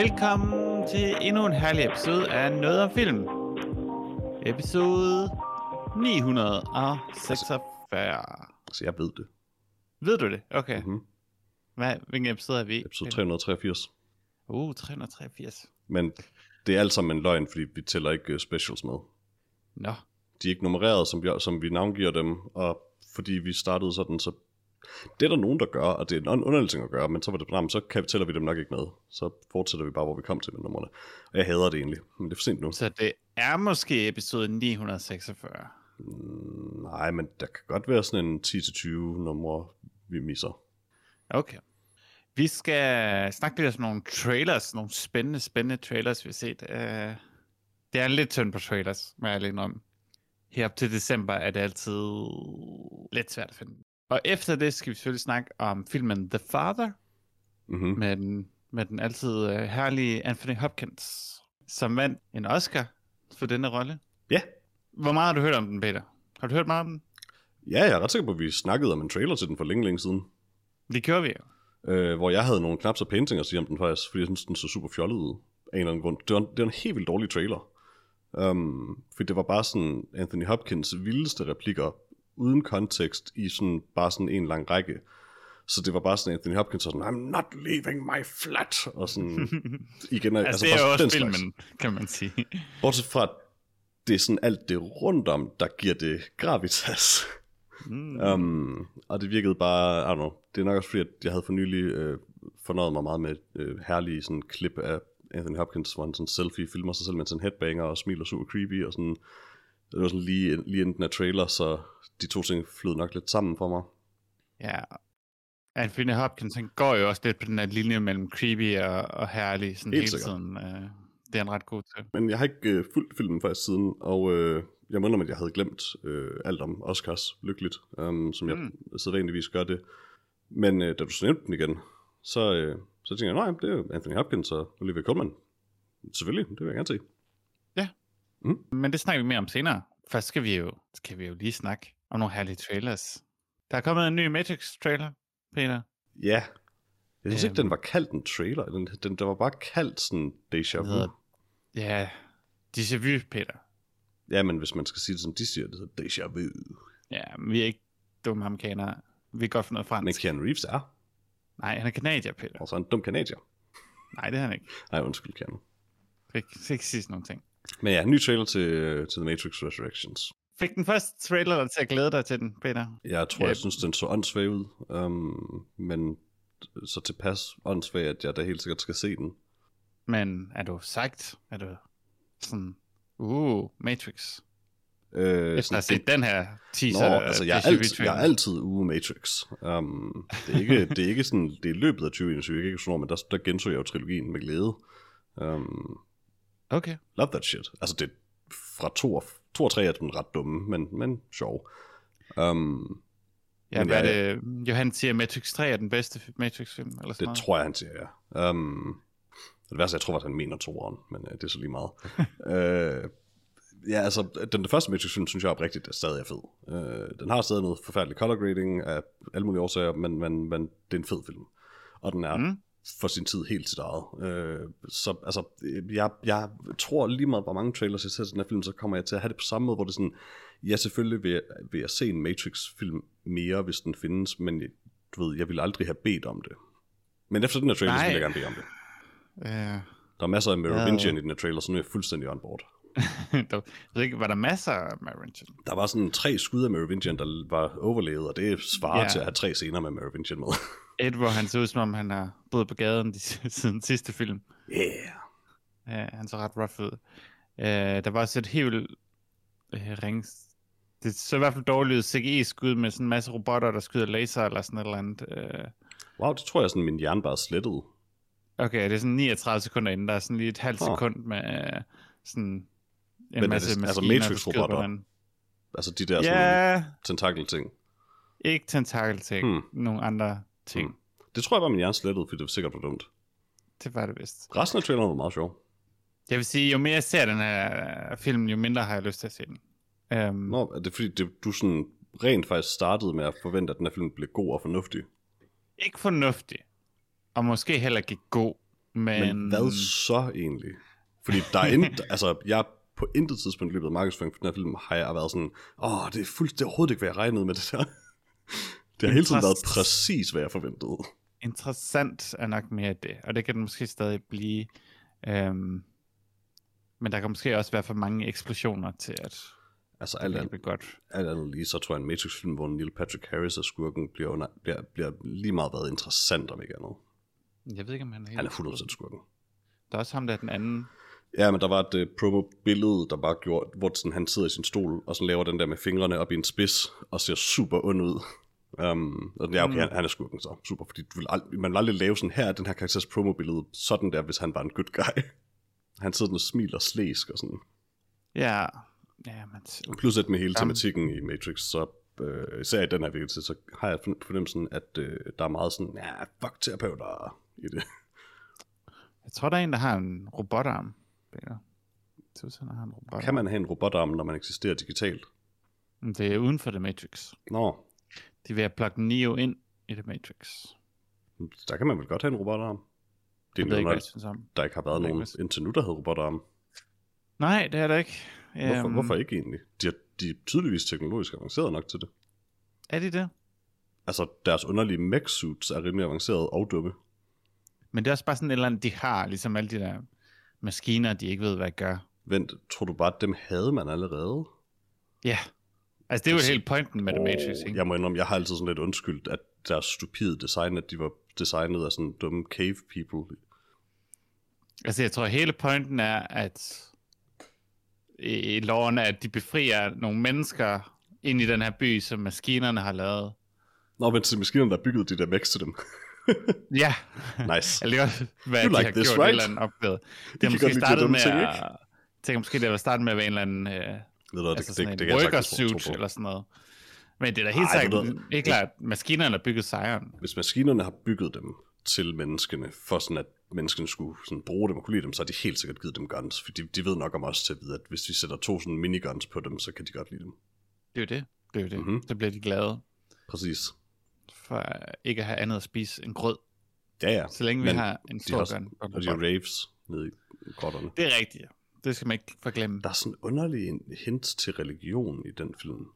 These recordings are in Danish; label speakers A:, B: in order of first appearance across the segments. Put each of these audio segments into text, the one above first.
A: Velkommen til endnu en herlig episode af Noget om Film. Episode 946.
B: Så jeg ved det.
A: Ved du det? Okay.
B: Mm-hmm.
A: Hvad, hvilken episode er vi?
B: Episode 383.
A: Uh, 383.
B: Men det er alt sammen en løgn, fordi vi tæller ikke uh, specials med.
A: Nå,
B: De er ikke nummereret, som vi, som vi navngiver dem, og fordi vi startede sådan, så det er der nogen, der gør, og det er en underlig ting at gøre, men så var det program, så kan, tæller vi dem nok ikke med. Så fortsætter vi bare, hvor vi kom til med numrene. Og jeg hader det egentlig, men det er for sent nu.
A: så det er måske episode 946.
B: Nej, men der kan godt være sådan en 10-20 numre, vi misser.
A: Okay. Vi skal snakke lidt om nogle trailers, nogle spændende, spændende trailers, vi har set. Uh, det er lidt tynd på trailers, må jeg lige om. Her op til december er det altid lidt svært at finde. Og efter det skal vi selvfølgelig snakke om filmen The Father,
B: Mm-hmm.
A: med den, med den altid uh, herlige Anthony Hopkins, som vandt en Oscar for denne rolle.
B: Ja.
A: Hvor meget har du hørt om den, Peter? Har du hørt meget om den?
B: ja, jeg er ret sikker på, at vi snakkede om en trailer til den for længe, længe siden.
A: Det gjorde vi jo.
B: øh, hvor jeg havde nogle knap så pæne ting at sige om den faktisk, fordi jeg synes, den så super fjollet ud af en eller anden grund. Det var, en- det var en helt vildt dårlig trailer. Um, fordi det var bare sådan Anthony Hopkins vildeste replikker, uden kontekst, i sådan, bare sådan en lang række. Så det var bare sådan, Anthony Hopkins var sådan, I'm not leaving my flat, og sådan, igen,
A: Altså, altså det er jo også
B: den slags.
A: filmen, kan man sige.
B: Bortset fra, at det er sådan alt det rundt om, der giver det gravitas.
A: Mm.
B: Um, og det virkede bare, I don't know, det er nok også fordi, at jeg havde for nylig øh, fornøjet mig meget med øh, herlige sådan klip af Anthony Hopkins, hvor han sådan selfie filmer sig selv med sådan headbanger og smiler super creepy, og sådan, det var sådan lige, lige inden den her trailer, så de to ting flød nok lidt sammen for mig.
A: Ja. Anthony Hopkins, han går jo også lidt på den her linje mellem creepy og, og herlig, sådan
B: Helt
A: hele
B: sikkert.
A: tiden. Uh, det er han ret god til.
B: Men jeg har ikke øh, fulgt filmen faktisk siden, og øh, jeg indrømme, at jeg havde glemt øh, alt om Oscars, lykkeligt, um, som jeg
A: Mm.
B: sædvanligvis gør det. Men øh, da du så nævnte den igen, så, øh, så tænkte jeg, nej, det er Anthony Hopkins og Olivia Colman. Selvfølgelig, det vil jeg gerne se.
A: Men det snakker vi mere om senere. Først skal vi jo, skal vi jo lige snakke om nogle herlige trailers. Der er kommet en ny Matrix-trailer, Peter.
B: Ja. Jeg synes ikke,
A: Øhm.
B: den var kaldt en trailer. Den, den, der var bare kaldt sådan déjà vu.
A: Ja, déjà vu, Peter.
B: Ja, men hvis man skal sige det, som de siger, det hedder déjà vu.
A: Ja, men vi er ikke dumme amerikanere. Vi er godt for noget
B: Men
A: fransk.
B: Keanu Reeves er,
A: Nej, han er kanadier, Peter.
B: og så en dum kanadier.
A: Nej, det er han ikke.
B: Nej, undskyld, Keanu.
A: Jeg skal ikke sige sådan nogle ting.
B: Men ja, ny trailer til, til The Matrix Resurrections.
A: Fik den første trailer til at glæde dig til den, Peter?
B: Jeg tror,
A: Ja.
B: jeg synes, den så åndssvag ud. Um, men så tilpas åndssvag, at jeg da helt sikkert skal se den.
A: Men er du sagt? Er du sådan, uh, Matrix?
B: Øh,
A: Efter at have set den her
B: Nå,
A: teaser.
B: altså jeg er,
A: déjà vu
B: alt, jeg er altid uge Matrix. Um, det, er ikke, det er ikke sådan, det er løbet af 2021, jeg kan ikke sådan, men der, der genså jeg jo trilogien med glæde. Um,
A: Okay.
B: love that shit. Altså det fra to og, to og tre er den ret dumme, men, men sjov. Um,
A: Ja,
B: Men
A: hvad
B: jeg-
A: er det? Johan siger, at Matrix 3 er den bedste Matrix-film, eller sådan
B: det
A: noget?
B: tror jeg, han siger, ja. Um, det værste, jeg tror, at han mener toeren, men uh, det er så lige meget. uh, ja, altså, den første Matrix-film, synes jeg oprigtigt er stadig er fed. Uh, den har stadig noget forfærdelig color grading af alle mulige årsager, men, men, men det er en fed film. Og den er
A: Mm.
B: for sin tid helt sit eget. Uh, så altså, øh, jeg, jeg tror lige meget, hvor mange trailers jeg ser til den her film, så kommer jeg til at have det på samme måde, hvor det er sådan, ja, selvfølgelig vil jeg, vil jeg se en Matrix-film mere, hvis den findes, men du ved, jeg ville aldrig have bedt om det. Men efter den her trailer, så vil
A: Nej.
B: jeg gerne bede om det.
A: Øh,
B: Der er masser af
A: Ja.
B: Merovingian i den her trailer, så nu er jeg fuldstændig on board.
A: der, var der masser af Marinchen?
B: Der var sådan tre skud af Merovingian, der var overlevet, og det svarer
A: Ja.
B: til at have tre scener med Merovingian med.
A: Et, hvor han ser ud, som om han har boet på gaden de, siden sidste film.
B: yeah.
A: Ja, han så ret rough ud. Øh, der var også et helt øh, rings. Det så i hvert fald dårligt ud CGI-skud med sådan en masse robotter, der skyder laser eller sådan et eller andet. Øh,
B: Wow, det tror jeg sådan, min hjerne bare slettede.
A: okay, det er sådan 39 sekunder inden. Der er sådan lige et halvt
B: Åh.
A: sekund med øh, sådan en
B: det-
A: masse
B: altså
A: maskiner, der
B: Matrix-robotter? Altså de der sådan
A: Ja,
B: tentakel-ting.
A: ikke tentakel-ting.
B: Hmm.
A: Nogle andre ting.
B: Hmm. Det tror jeg bare, min hjerne slettede, fordi det var sikkert for dumt.
A: Det var det vist.
B: Resten af traileren var meget sjov.
A: Jeg vil sige, jo mere jeg ser den her film, jo mindre har jeg lyst til at se den. Um,
B: Nå, er det fordi, det, du sådan rent faktisk startede med at forvente, at den her film blev god og fornuftig?
A: ikke fornuftig, og måske heller ikke god, men...
B: Men hvad så egentlig? Fordi der er intet, altså jeg på intet tidspunkt i løbet af markedsføringen for den her film, har jeg været sådan, åh, det er, er overhovedet ikke, hvad jeg regnede med det der. Det har hele tiden været præcis, hvad jeg forventede.
A: Interessant er nok mere det, og det kan den måske stadig blive. Um, men der kan måske også være for mange eksplosioner til, at
B: Altså alt, andet,
A: godt.
B: alt andet lige, så tror jeg, en Matrix-film, hvor Neil Patrick Harris er skurken, bliver, under, bliver, bliver lige meget været interessant om ikke andet.
A: Jeg ved ikke, om han er helt...
B: Han er 100% skurken.
A: Der er også ham der, den anden.
B: Ja, men der var et uh, promo-billede, der bare gjorde, hvor sådan, han sidder i sin stol, og så laver den der med fingrene op i en spids, og ser super ond ud. Um, og ja, okay,
A: Mm.
B: han, han er skurken så, super, fordi du vil ald- man vil aldrig lave sådan her, den her karakters promo-billede, sådan der, hvis han var en good guy. Han sidder sådan og smiler slæsk og sådan.
A: Ja, ja, men...
B: Plus at med hele
A: Jamen.
B: tematikken i Matrix, så øh, især i den her virkelse, så har jeg fornem- fornemmelsen, at øh, der er meget sådan, ja, fuck terapeuter i det.
A: Jeg tror, der er en, der har en robotarm. Peter. Tusind har en robotarm.
B: Kan man have en robotarm, når man eksisterer digitalt?
A: Det er uden for The Matrix.
B: Nå,
A: De er ved at plukke Neo ind i The Matrix.
B: der kan man vel godt have en robotarm. Det er
A: ikke,
B: noget,
A: synes om.
B: der ikke har været nogen
A: ikke,
B: indtil nu, der havde robotarm.
A: Nej, det er der ikke.
B: Hvorfor,
A: Øhm,
B: hvorfor ikke egentlig? De er, de er tydeligvis teknologisk avanceret nok til det.
A: Er de det?
B: Altså, deres underlige mech suits er rimelig avancerede og dumme.
A: Men det er også bare sådan et eller andet, de har, ligesom alle de der maskiner, de ikke ved, hvad de gør.
B: Vent, tror du bare, at dem havde man allerede?
A: Ja. Altså, det er jo
B: Altså,
A: hele pointen med The Matrix, ikke?
B: Jeg må indrømme, jeg har altid sådan lidt undskyldt, at deres stupide design, at de var designet af sådan dumme cave people.
A: Altså, jeg tror, hele pointen er, at i loven er, at de befrier nogle mennesker ind i den her by, som maskinerne har lavet.
B: Nå, men til maskinerne, der byggede de der mechs til dem.
A: Ja.
B: nice.
A: Eller det er også, hvad
B: You
A: de
B: like
A: har
B: this,
A: gjort,
B: right?
A: eller opgave. Det har måske startet med
B: ting,
A: at... tænker måske, det har startet med at være en eller anden... Øh,
B: du, hvad,
A: altså
B: det,
A: sådan
B: det, det,
A: en suit eller sådan noget. Men det er da helt
B: Ej,
A: sikkert
B: du-
A: ikke klart, at maskinerne har bygget sejren.
B: Hvis maskinerne har bygget dem til menneskene, for sådan at menneskene skulle sådan bruge dem og kunne lide dem, så har de helt sikkert givet dem guns. For de, de ved nok om os til at vide, at hvis vi sætter to sådan miniguns på dem, så kan de godt lide dem.
A: Det er jo det. Det er jo det.
B: Mhm.
A: Mm-hmm. Så bliver de glade
B: Præcis.
A: For ikke at have andet at spise end grød.
B: Ja, ja.
A: Så længe
B: Men
A: vi har en stor gun.
B: Og de raves nede i grotterne.
A: Det er rigtigt. Det skal man ikke forglemme.
B: Der er sådan underlig en hint til religion i den film.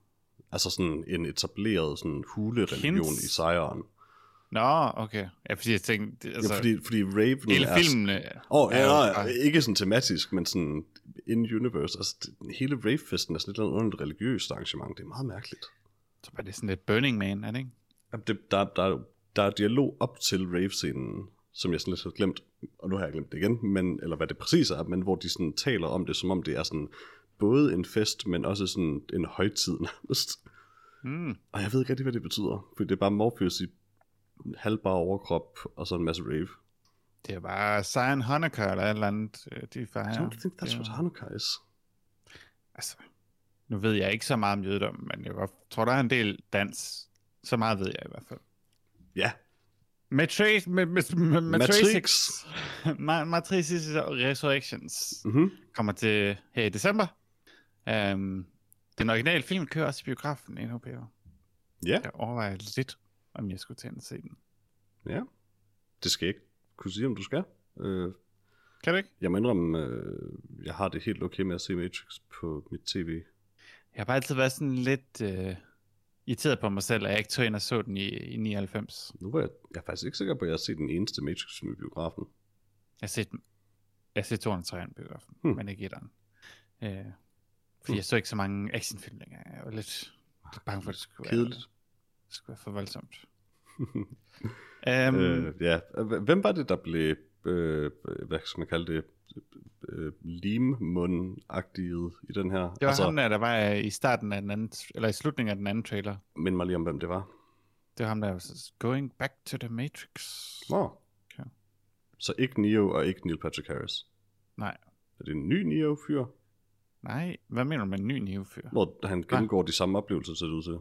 B: Altså sådan en etableret sådan hulereligion
A: Hints?
B: i sejren.
A: Nå, okay. Ja, fordi jeg tænkte...
B: Altså, ja, fordi, fordi Raven
A: hele
B: er...
A: filmen... øh,
B: Åh, oh, ja,
A: bare-
B: ikke sådan tematisk, men sådan in-universe. Altså, det, hele Rave-festen er sådan et eller andet underligt religiøst arrangement. Det er meget mærkeligt.
A: Så var det sådan lidt Burning Man, er det ikke?
B: Det, der, der, der er dialog op til rave-scenen, som jeg sådan lidt har glemt, og nu har jeg glemt det igen, men, eller hvad det præcis er, men hvor de sådan taler om det, som om det er sådan både en fest, men også sådan en højtid nærmest.
A: Mm.
B: Og jeg ved ikke rigtig, hvad det betyder, for det er bare Morpheus i halvbar overkrop, og så en masse rave.
A: Det er bare Zion Honecker eller et eller andet, øh, de fejrer.
B: I don't think that's
A: er-
B: what Hanukkah is.
A: Altså, nu ved jeg ikke så meget om jødedom, men jeg tror, der er en del dans. Så meget ved jeg i hvert fald.
B: Ja,
A: Matrix, ma- ma- ma-
B: Matrix.
A: Matrix, Ma- Matrix Resurrections
B: mm-hmm.
A: kommer til her i december. Um, den originale film kører også i biografen endnu, Peter.
B: ja,
A: Jeg overvejer lidt, om jeg skulle til at se den.
B: ja. Det skal jeg ikke kunne sige, om du skal. Øh,
A: Kan du ikke?
B: jeg må indrømme, øh, jeg har det helt okay med at se Matrix på mit tv.
A: Jeg har bare altid været sådan lidt uh, irriteret på mig selv, at jeg ikke tog ind og så den i, i 99.
B: Nu var jeg, jeg er faktisk ikke sikker på, at jeg har set den eneste Matrix-film i biografen.
A: Jeg har set, jeg har set 203 i biografen,
B: Hmm.
A: men ikke etteren. Uh, fordi
B: Hmm.
A: jeg så ikke så mange actionfilm længere. Jeg var lidt bange for, at det skulle, være,
B: Kedeligt.
A: det skulle være for voldsomt. um,
B: Øh, ja. Hvem var det, der blev, øh, hvad skal man kalde det, øh, limmund-agtiget i den her?
A: Det var altså, ham der, der var øh, i starten af den anden, eller i slutningen af den anden trailer.
B: Mind mig lige om, hvem det var.
A: Det var ham der, var så- going back to the Matrix.
B: Nå.
A: Okay.
B: Så ikke Neo og ikke Neil Patrick Harris.
A: Nej,
B: Er det en ny Neo-fyr?
A: nej, hvad mener du med en ny Neo-fyr?
B: Hvor han gennemgår de samme oplevelser, ser det ud til.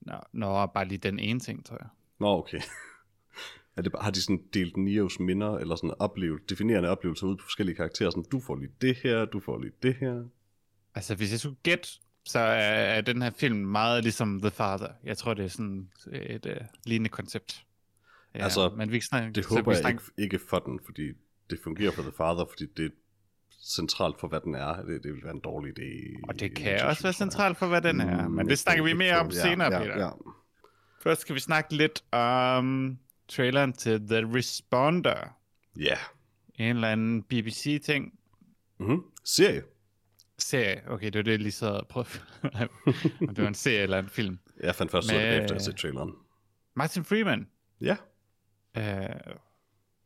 A: Nå, nå, bare lige den ene ting, tror jeg.
B: Nå, okay. Er det, har de sådan delt Nios minder, eller sådan oplevet, definerende oplevelser ud på forskellige karakterer, sådan, du får lige det her, du får lige det her.
A: Altså, hvis jeg skulle gætte, så er, er den her film meget ligesom The Father. Jeg tror, det er sådan et uh, lignende koncept. Ja,
B: Altså,
A: men vi snakke,
B: Det håber
A: vi
B: jeg
A: snakker-
B: ikke, ikke for den, fordi det fungerer for The Father, fordi det er centralt for, hvad den er. Det, det vil være en dårlig idé.
A: Og det kan også være centralt for, hvad den er.
B: Mm,
A: Men det snakker
B: tror
A: vi mere om senere,
B: ja,
A: Peter.
B: Ja, ja.
A: Først skal vi snakke lidt om traileren til The Responder.
B: ja.
A: En eller anden BBC-ting.
B: Mm-hmm. Serie.
A: Serie. Okay, det var det, jeg lige sad og prøvede. det var en serie eller en film.
B: Jeg fandt først ud af det
A: Med-
B: efter, at jeg traileren.
A: Martin Freeman,
B: Ja.
A: øh,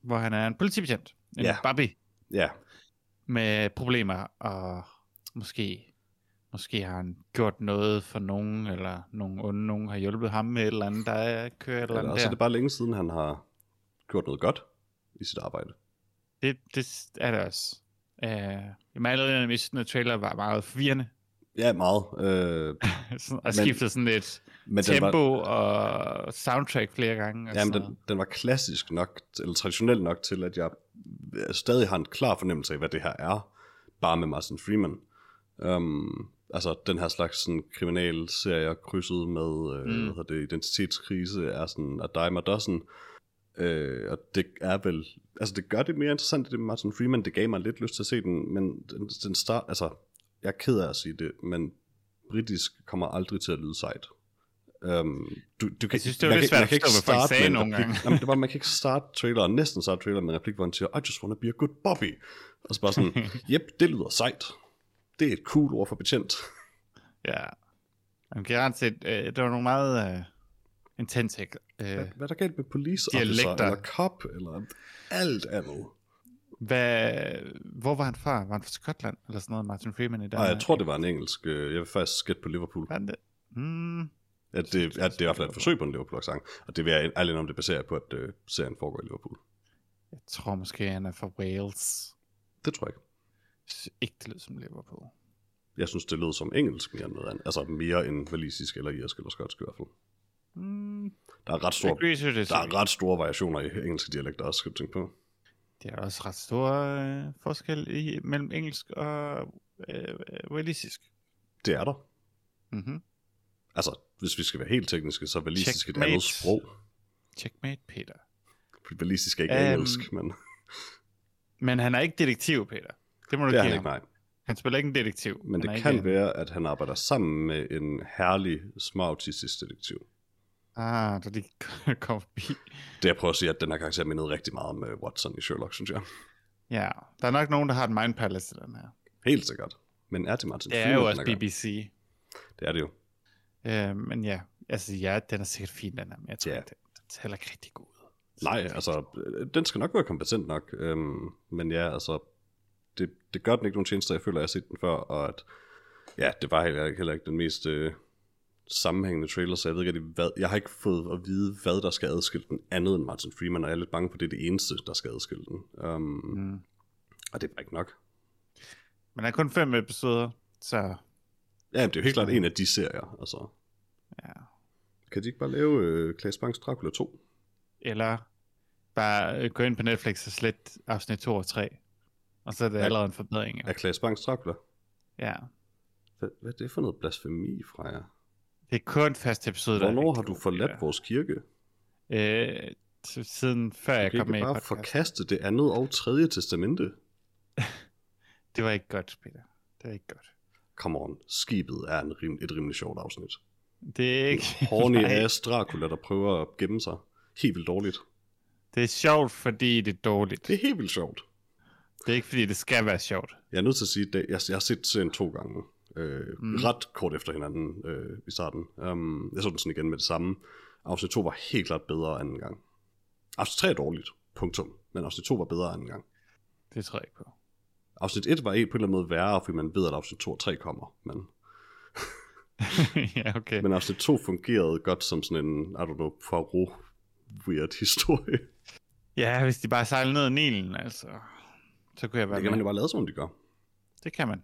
A: hvor han er en politibetjent. En. Bobby
B: Ja.
A: med problemer, og måske, måske har han gjort noget for nogen, eller nogen onde nogen har hjulpet ham med et eller andet, der er kører et eller andet
B: også er
A: der.
B: det bare længe siden, han har gjort noget godt i sit arbejde.
A: Det, det er det også. Uh, I mig hvis den trailer var meget forvirrende,
B: Ja, meget. Øh,
A: Sådan- og skiftede sådan lidt
B: men
A: tempo
B: var,
A: og soundtrack flere gange. Og
B: jamen,
A: sådan
B: den, den var klassisk nok, eller traditionel nok til, at jeg stadig har en klar fornemmelse af, hvad det her er. Bare med Martin Freeman. Um, altså, den her slags sådan, kriminalserie krydset med øh,
A: Mm.
B: hvad det, identitetskrise er sådan a dime a dozen. Øh, og det er vel, altså det gør det mere interessant, det Martin Freeman, det gav mig lidt lyst til at se den, men den, den start, altså, jeg er ked af at sige det, men britisk kommer aldrig til at lyde sejt. Um, du, du kan,
A: Jeg synes, det var lidt svært at forstå, hvad folk sagde nogle gange.
B: Jamen, det var, man kan ikke starte traileren, næsten starte traileren med en replik, hvor han siger, I just wanna be a good Bobby. Og så bare sådan, yep, det lyder sejt. Det er et cool ord for betjent.
A: Ja. Men generelt set, øh, det var nogle meget øh, intense. Øh,
B: Hvad, hvad er der galt med police officer, eller cop, eller alt andet?
A: hvad, hvor var han fra? Var han fra Skotland? Eller sådan noget, Martin Freeman i
B: Nej,
A: Danmark?
B: jeg tror, det var en engelsk. øh, Jeg vil faktisk gætte på Liverpool.
A: Var det? Mm,
B: At det, at det er i hvert fald et forsøg på en Liverpool-sang. Og det vil jeg ærligt om det baserer på, at uh, serien foregår i Liverpool.
A: jeg tror måske, han er fra Wales.
B: Det tror jeg ikke.
A: Ikke, det lyder som Liverpool.
B: Jeg synes, det lød som engelsk mere end noget andet. Altså mere end walisisk eller irsk eller skotsk i hvert fald.
A: Mm,
B: Der er ret store, der er ret store variationer i engelske dialekter også, skal du tænke på.
A: Det er også ret stor øh, forskel i, mellem engelsk og øh, walisisk.
B: Det er der.
A: Mm-hmm.
B: Altså, hvis vi skal være helt tekniske, så er walisisk et
A: Checkmate.
B: andet sprog.
A: Checkmate, Peter.
B: Walisisk er ikke
A: Øhm,
B: engelsk, men
A: Men han er ikke detektiv, Peter. Det må du
B: det
A: give
B: han
A: ham.
B: ikke, nej.
A: Han spiller ikke en detektiv.
B: Men
A: Han
B: det
A: ikke
B: kan
A: en-
B: være, at han arbejder sammen med en herlig, smarautistisk detektiv.
A: Ah, da de kom forbi.
B: Det jeg prøver at sige, at den her karakter mindede rigtig meget om uh, Watson i Sherlock, synes jeg.
A: Ja, der er nok nogen, der har et mind palace til den her.
B: Helt sikkert. Men er det Martin
A: Det er jo også? BBC.
B: Det er det jo.
A: Øh, men ja, altså ja, den er sikkert fin, den her, men jeg tror ikke, den, den ser heller ikke rigtig god ud.
B: Nej, altså, øh, den skal nok være kompetent nok. Øhm, men ja, altså, det, det gør den ikke nogen tjenester. Jeg føler, at jeg har set den før, og at, ja, det var heller, heller ikke den mest øh, sammenhængende trailer, så jeg ved ikke hvad, jeg har ikke fået at vide, hvad der skal adskille den andet end Martin Freeman, og jeg er lidt bange for, at det er det eneste, der skal adskille den. Um,
A: Mm.
B: Og det er ikke nok.
A: Men der er kun fem episoder, så
B: Ja, det er jo helt klart en af de serier, altså.
A: ja.
B: Kan de ikke bare lave øh, Klaas Banks Dracula 2?
A: Eller bare øh, gå ind på Netflix og slet afsnit 2 og 3. Og så er det
B: Ja.
A: allerede en forbedring.
B: Af Klaas Banks Dracula?
A: Ja.
B: Hvad, hvad er det for noget blasfemi fra jer?
A: Det er kun første episode, der er
B: Hvornår har
A: rigtig
B: du forladt
A: Peter.
B: vores kirke?
A: Øh, siden før jeg kom med i
B: bare forkaste det andet og tredje testamente.
A: Det var ikke godt, Peter. Det var ikke godt.
B: Come on, skibet er en rim, et rimelig sjovt afsnit.
A: Det er ikke...
B: Horny ass Dracula, der prøver at gemme sig. Helt vildt dårligt.
A: Det er sjovt, fordi det er dårligt.
B: Det er helt vildt sjovt.
A: Det er ikke, fordi det skal være sjovt.
B: Jeg er nødt til at sige, at jeg, jeg har set serien to gange. Øh,
A: Mm.
B: Ret kort efter hinanden øh, i starten. Um, jeg så den sådan igen med det samme. Afsnit 2 var helt klart bedre anden gang. Afsnit 3 er dårligt. Punktum. Men afsnit 2 var bedre anden gang.
A: Det tror jeg ikke på.
B: Afsnit 1 var på en eller anden måde værre, fordi man ved, at afsnit 2 og 3 kommer. Men,
A: ja, okay.
B: men afsnit 2 fungerede godt som sådan en, I don't know, Poirot weird historie.
A: Ja, hvis de bare sejler ned ad Nilen, altså. Så kunne jeg være
B: Det kan man
A: med.
B: jo bare lade, som de gør.
A: Det kan man.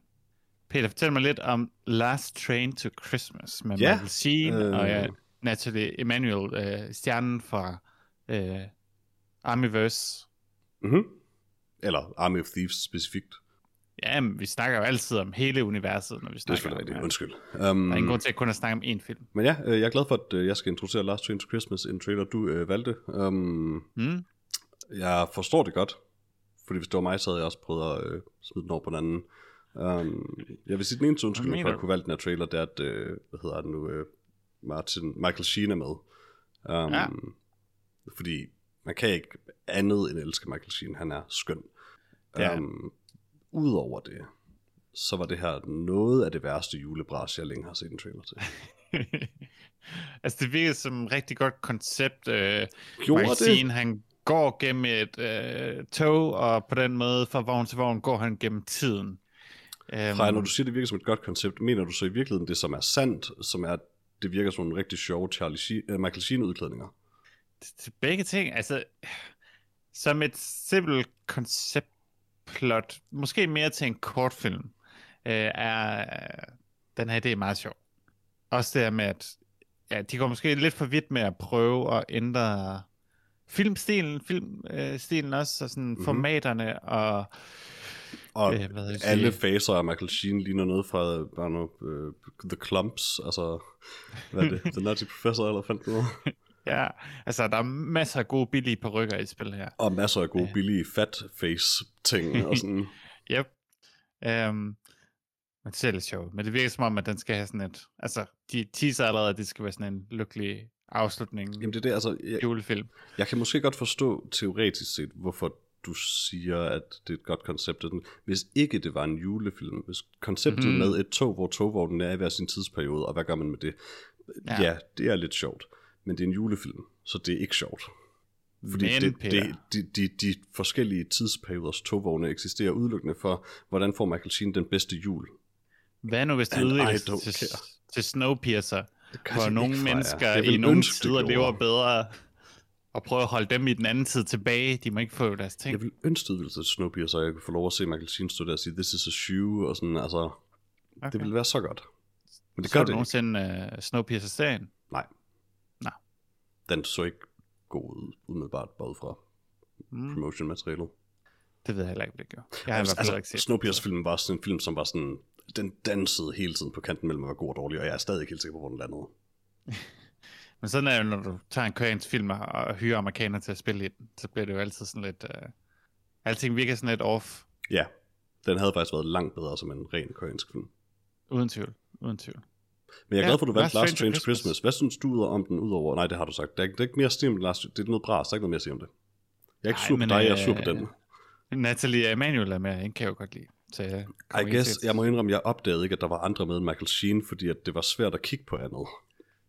A: Peter, fortæl mig lidt om Last Train to Christmas med
B: Ja,
A: Michael Sheen
B: øh.
A: og ja, Natalie Emmanuel, øh, stjernen fra øh, Armyverse.
B: Mhm. Eller Army of Thieves specifikt.
A: Ja, men vi snakker jo altid om hele universet, når vi
B: Det er
A: snakker
B: selvfølgelig rigtigt. Undskyld. Um,
A: Der er ingen grund til at kun at snakke om én film.
B: Men ja, øh, jeg er glad for, at øh, jeg skal introducere Last Train to Christmas, en trailer, du øh, valgte. Um,
A: Mm?
B: jeg forstår det godt, fordi hvis det var mig, så havde jeg også prøvet at øh, smide den over på den anden. Um, jeg vil sige, den eneste undskyldning for at kunne valge den her trailer, det er, at, øh, hvad hedder det nu, øh, Martin, Michael Sheen er med. Um,
A: Ja.
B: Fordi man kan ikke andet end elske Michael Sheen, han er skøn.
A: Han.
B: um, Udover det, så var det her noget af det værste julebras, jeg længe har set en trailer til.
A: altså, det virker som et rigtig godt koncept. Øh,
B: Gjorde
A: Michael
B: det?
A: Han går gennem et øh, tog, og på den måde, fra vogn til vogn, går han gennem tiden. Um,
B: Freja, når du siger, det virker som et godt koncept, mener du så i virkeligheden det, som er sandt, som er, det virker som nogle rigtig sjove Charlie Sheen, uh, Michael Sheen-udklædninger?
A: begge ting, altså, som et simpelt konceptplot, måske mere til en kortfilm, øh, er den her idé meget sjov. Også det med, at ja, de går måske lidt for vidt med at prøve at ændre filmstilen, filmstilen også, og sådan mm-hmm. formaterne, og
B: Og
A: Øh, hvad
B: alle faser af Michael Sheen ligner noget fra bare noget, uh, The Clumps, altså, hvad er det, The Nutty Professor, eller fandt noget?
A: ja, altså der er masser af gode billige perukker i spil her.
B: Og masser af gode, billige fat face ting, og sådan.
A: Yep. Um, men det ser lidt sjovt. Men det virker som om, at den skal have sådan et... Altså, de teaser allerede, at det skal være sådan en lykkelig afslutning
B: Jamen det er det, altså, jeg,
A: julefilm.
B: jeg kan måske godt forstå teoretisk set, hvorfor du siger, at det er et godt koncept. Hvis ikke det var en julefilm, hvis konceptet
A: Mhm.
B: mm-hmm. med et tog, hvor togvognen er i hver sin tidsperiode, og hvad gør man med det?
A: Ja.
B: Ja. det er lidt sjovt. Men det er en julefilm, så det er ikke sjovt. Fordi
A: Men,
B: det, det, de, de, de forskellige tidsperioders togvogne eksisterer udelukkende for, hvordan får Michael Sheen den bedste jul.
A: Hvad nu, hvis det udvikles til, til Snowpiercer, hvor nogle mennesker
B: ville
A: i nogle tider lever bedre, og prøver at holde dem i den anden tid tilbage. De må ikke få deres ting.
B: Jeg vil ønske det til Snowpiercer, så jeg kunne få lov at se Michael Sheen stå der og sige, this is a shoe, og sådan, altså,
A: okay.
B: det ville være så godt. Men det
A: Så
B: gør det ikke.
A: nogensinde uh, Snowpiercer-serien?
B: Nej.
A: Nå.
B: Den så ikke god ud, umiddelbart, både fra
A: Mm,
B: promotion-materialet.
A: det ved jeg heller ikke, hvad det gjorde. Jeg har fald
B: altså,
A: ikke set
B: Snowpiercer-filmen var sådan en film, som var sådan, den dansede hele tiden på kanten mellem at være god og dårlig, og jeg er stadig ikke helt sikker på, hvor den landede.
A: Men sådan er det, når du tager en koreansk film og- hyrer amerikanere til at spille i den, så bliver det jo altid sådan lidt... Uh, alting virker sådan lidt off,
B: Ja, den havde faktisk været langt bedre som en ren koreansk film.
A: uden tvivl. Uden tvivl.
B: Men jeg er
A: Ja,
B: glad for, at du valgte
A: Last to Christmas.
B: Christmas. Hvad synes du om den udover... Nej, det har du sagt. Der er, der er ikke mere at sige om Last Det er noget bras. Der er ikke noget mere at sige om det. Jeg er ikke
A: Ej,
B: sur på dig, jeg er sur på
A: øh,
B: den.
A: Natalie Emanuel er med, hende kan jeg jo godt lide. Jeg
B: I guess,
A: til-
B: jeg må indrømme, jeg opdagede ikke, at der var andre med end Michael Sheen, fordi at det var svært at kigge på andet.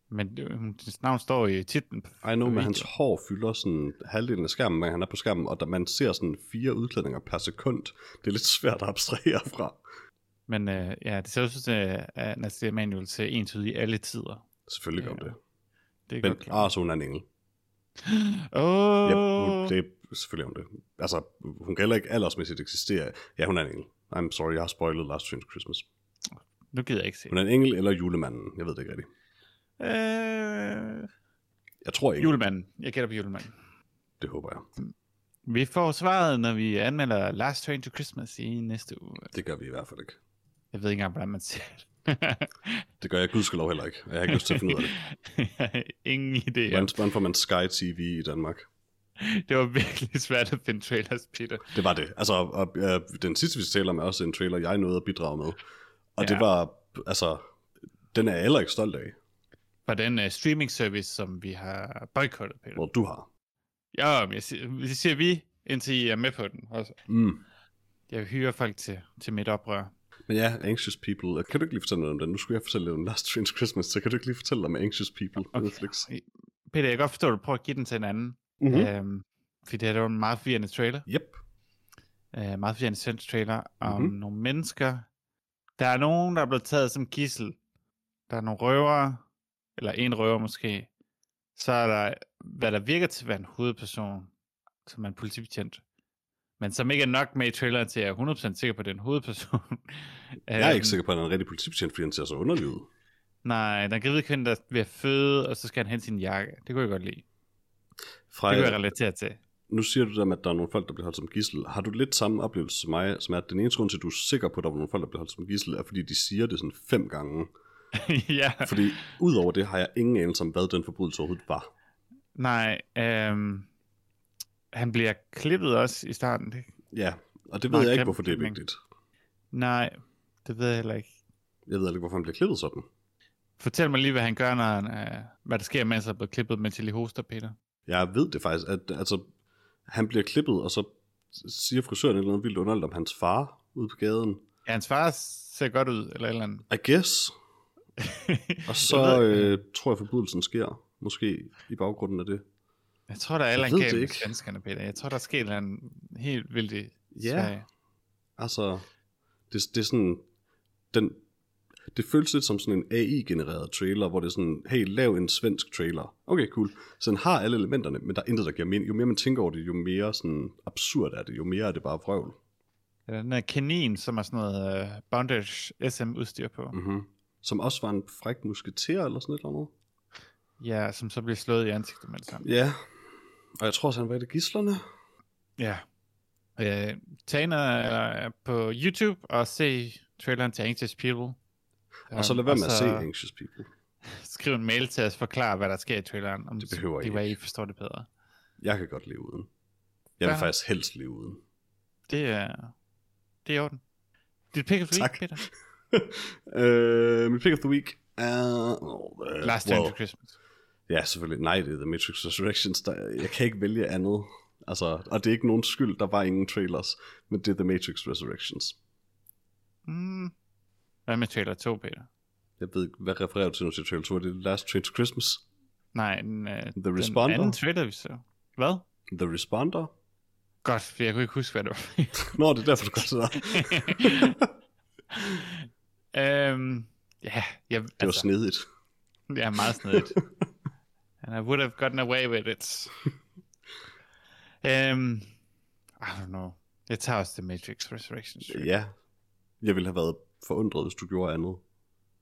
A: Men hendes navn står i titlen.
B: know,
A: på
B: men hans hår fylder sådan halvdelen af skærmen, men han er på skærmen, og der, man ser sådan fire udklædninger per sekund. Det er lidt svært at abstrahere fra.
A: Men uh, ja, det ser ud til, at Natalie Emanuel ser entydigt i alle tider.
B: Selvfølgelig gør
A: Ja.
B: det.
A: Det er
B: Men,
A: godt klart.
B: ah, hun er en engel.
A: Åh,
B: Yep, hun, det er selvfølgelig om det. Altså, hun kan heller ikke aldersmæssigt eksistere. Ja, hun er en engel. I'm sorry, jeg har spoilet Last Train to Christmas.
A: nu gider jeg ikke se.
B: Er en engel eller julemanden. Jeg ved det ikke rigtigt.
A: Øh,
B: Jeg tror ikke.
A: julemanden. Jeg gætter på julemanden.
B: Det håber jeg.
A: Vi får svaret, når vi anmelder Last Train to Christmas i næste uge.
B: Det gør vi i hvert fald ikke.
A: Jeg ved ikke engang, hvordan man siger det.
B: Det gør jeg gudskelov heller ikke. Jeg har ikke lyst til at finde ud af det.
A: Ingen idé.
B: Hvordan får man Sky TV i Danmark?
A: Det var virkelig svært at finde trailers, Peter.
B: Det var det. Altså, og, øh, den sidste, vi taler om, er også en trailer, jeg nåede at bidrage med. Og ja. Det var, altså, den er jeg heller ikke stolt af,
A: Var den uh, streaming service, som vi har boykottet, Peter?
B: hvor du har.
A: Ja, men jeg siger, det siger vi, indtil I er med på den. Også.
B: Mm.
A: Jeg hyrer folk til, til mit oprør.
B: Men ja, Anxious People. Kan du ikke lige fortælle noget om den? Nu skulle jeg fortælle om Last Train to Christmas, så kan du ikke lige fortælle om Anxious People på
A: Okay.
B: Netflix?
A: Peter, jeg kan godt forstå, at du prøver at give den til en anden.
B: Mm-hmm.
A: Øhm, fordi det her det var en meget forvirrende trailer.
B: Yep.
A: Øh, meget forvirrende sendt trailer om
B: Mhm.
A: nogle mennesker. Der er nogen, der er blevet taget som gissel. Der er nogle røvere, eller en røver måske. Så er der, hvad der virker til at være en hovedperson, som er en politibetjent. Men som ikke er nok med i traileren til, at jeg er 100% sikker på, at det er en hovedperson.
B: Jeg er
A: Øhm,
B: ikke sikker på, at han er en rigtig politibetjent, fordi han ser så underlig ud.
A: Nej, der er en gravid kvinde, der er ved at føde, og så skal han hente sin jakke. Det kunne jeg godt lide. Det
B: Freja,
A: kunne jeg relatere til.
B: nu siger du der med, at der er nogle folk, der bliver holdt som gissel. Har du lidt samme oplevelse som mig, som er, at den eneste grund til, at du er sikker på, at der var nogle folk, der bliver holdt som gissel, er fordi de siger det sådan fem gange.
A: ja.
B: Fordi udover det har jeg ingen anelse om, hvad den forbrydelse overhovedet var.
A: Nej, øhm, han bliver klippet også i starten. Det,
B: Ja, og det ved
A: Nå,
B: jeg ikke, hvorfor det er vigtigt.
A: nej, det ved jeg heller ikke.
B: Jeg ved ikke, hvorfor han bliver klippet sådan.
A: Fortæl mig lige, hvad han gør, når han, øh, hvad der sker, mens han er blevet klippet med til hoster, Peter.
B: Jeg ved det faktisk, at altså, han bliver klippet, og så siger frisøren et eller andet vildt underligt om hans far ude på gaden.
A: Ja, hans far ser godt ud, eller et eller andet.
B: I guess. Og så øh, tror jeg, forbrydelsen sker. Måske i baggrunden af det.
A: Jeg tror, der er eller andet med svenskerne, Peter. Jeg tror, der er sket et eller andet helt vildt i
B: Ja.
A: Sverige.
B: Altså, det, det er sådan, den, det føles lidt som sådan en AI-genereret trailer, hvor det er sådan, hey, lav en svensk trailer. Okay, cool. Så den har alle elementerne, men der er intet, der giver mening. Jo mere man tænker over det, jo mere sådan absurd er det, jo mere er det bare vrøvl.
A: Eller den der kanin, som er sådan noget uh, bondage SM-udstyr på. Mm.
B: Mm-hmm. Som også var en fræk musketer eller sådan et eller andet.
A: Ja, som så bliver slået i ansigtet med det samme.
B: Ja, og jeg tror også, han var et af gislerne.
A: Ja. Øh, tag ind på YouTube og se traileren til Anxious People.
B: Og så lad
A: Um,
B: være med at se Anxious People.
A: Skriv en mail til os og forklare, hvad der sker i traileren. Om
B: Det behøver I
A: det var, I
B: ikke.
A: forstår det bedre.
B: Jeg kan godt leve uden. Jeg vil
A: Fair.
B: faktisk helst leve uden.
A: Det er, det er orden. Dit pick of the week, Peter.
B: uh, mit pick of the week er... Oh, uh,
A: Last Time to Christmas.
B: Ja, selvfølgelig. Nej, det er The Matrix Resurrections. Der, jeg kan ikke vælge andet. Altså, og det er ikke nogen skyld, der var ingen trailers, men det er The Matrix Resurrections.
A: Mm. Hvad med trailer 2, Peter?
B: Jeg ved ikke, hvad refererer du til, du siger trailer 2? Er det Last Train to Christmas?
A: Nej, den, uh, den
B: Responder?
A: anden trailer, vi så. Hvad?
B: The Responder?
A: Godt, for jeg kunne ikke huske, hvad det var.
B: Nå, det er derfor, du gør der.
A: øhm, ja, jeg,
B: Det var
A: altså,
B: snedigt.
A: det er meget snedigt. And I would have gotten away with it. øhm, I don't know. Jeg tager også The Matrix Resurrections.
B: Ja. Jeg ville have været forundret, hvis du gjorde andet.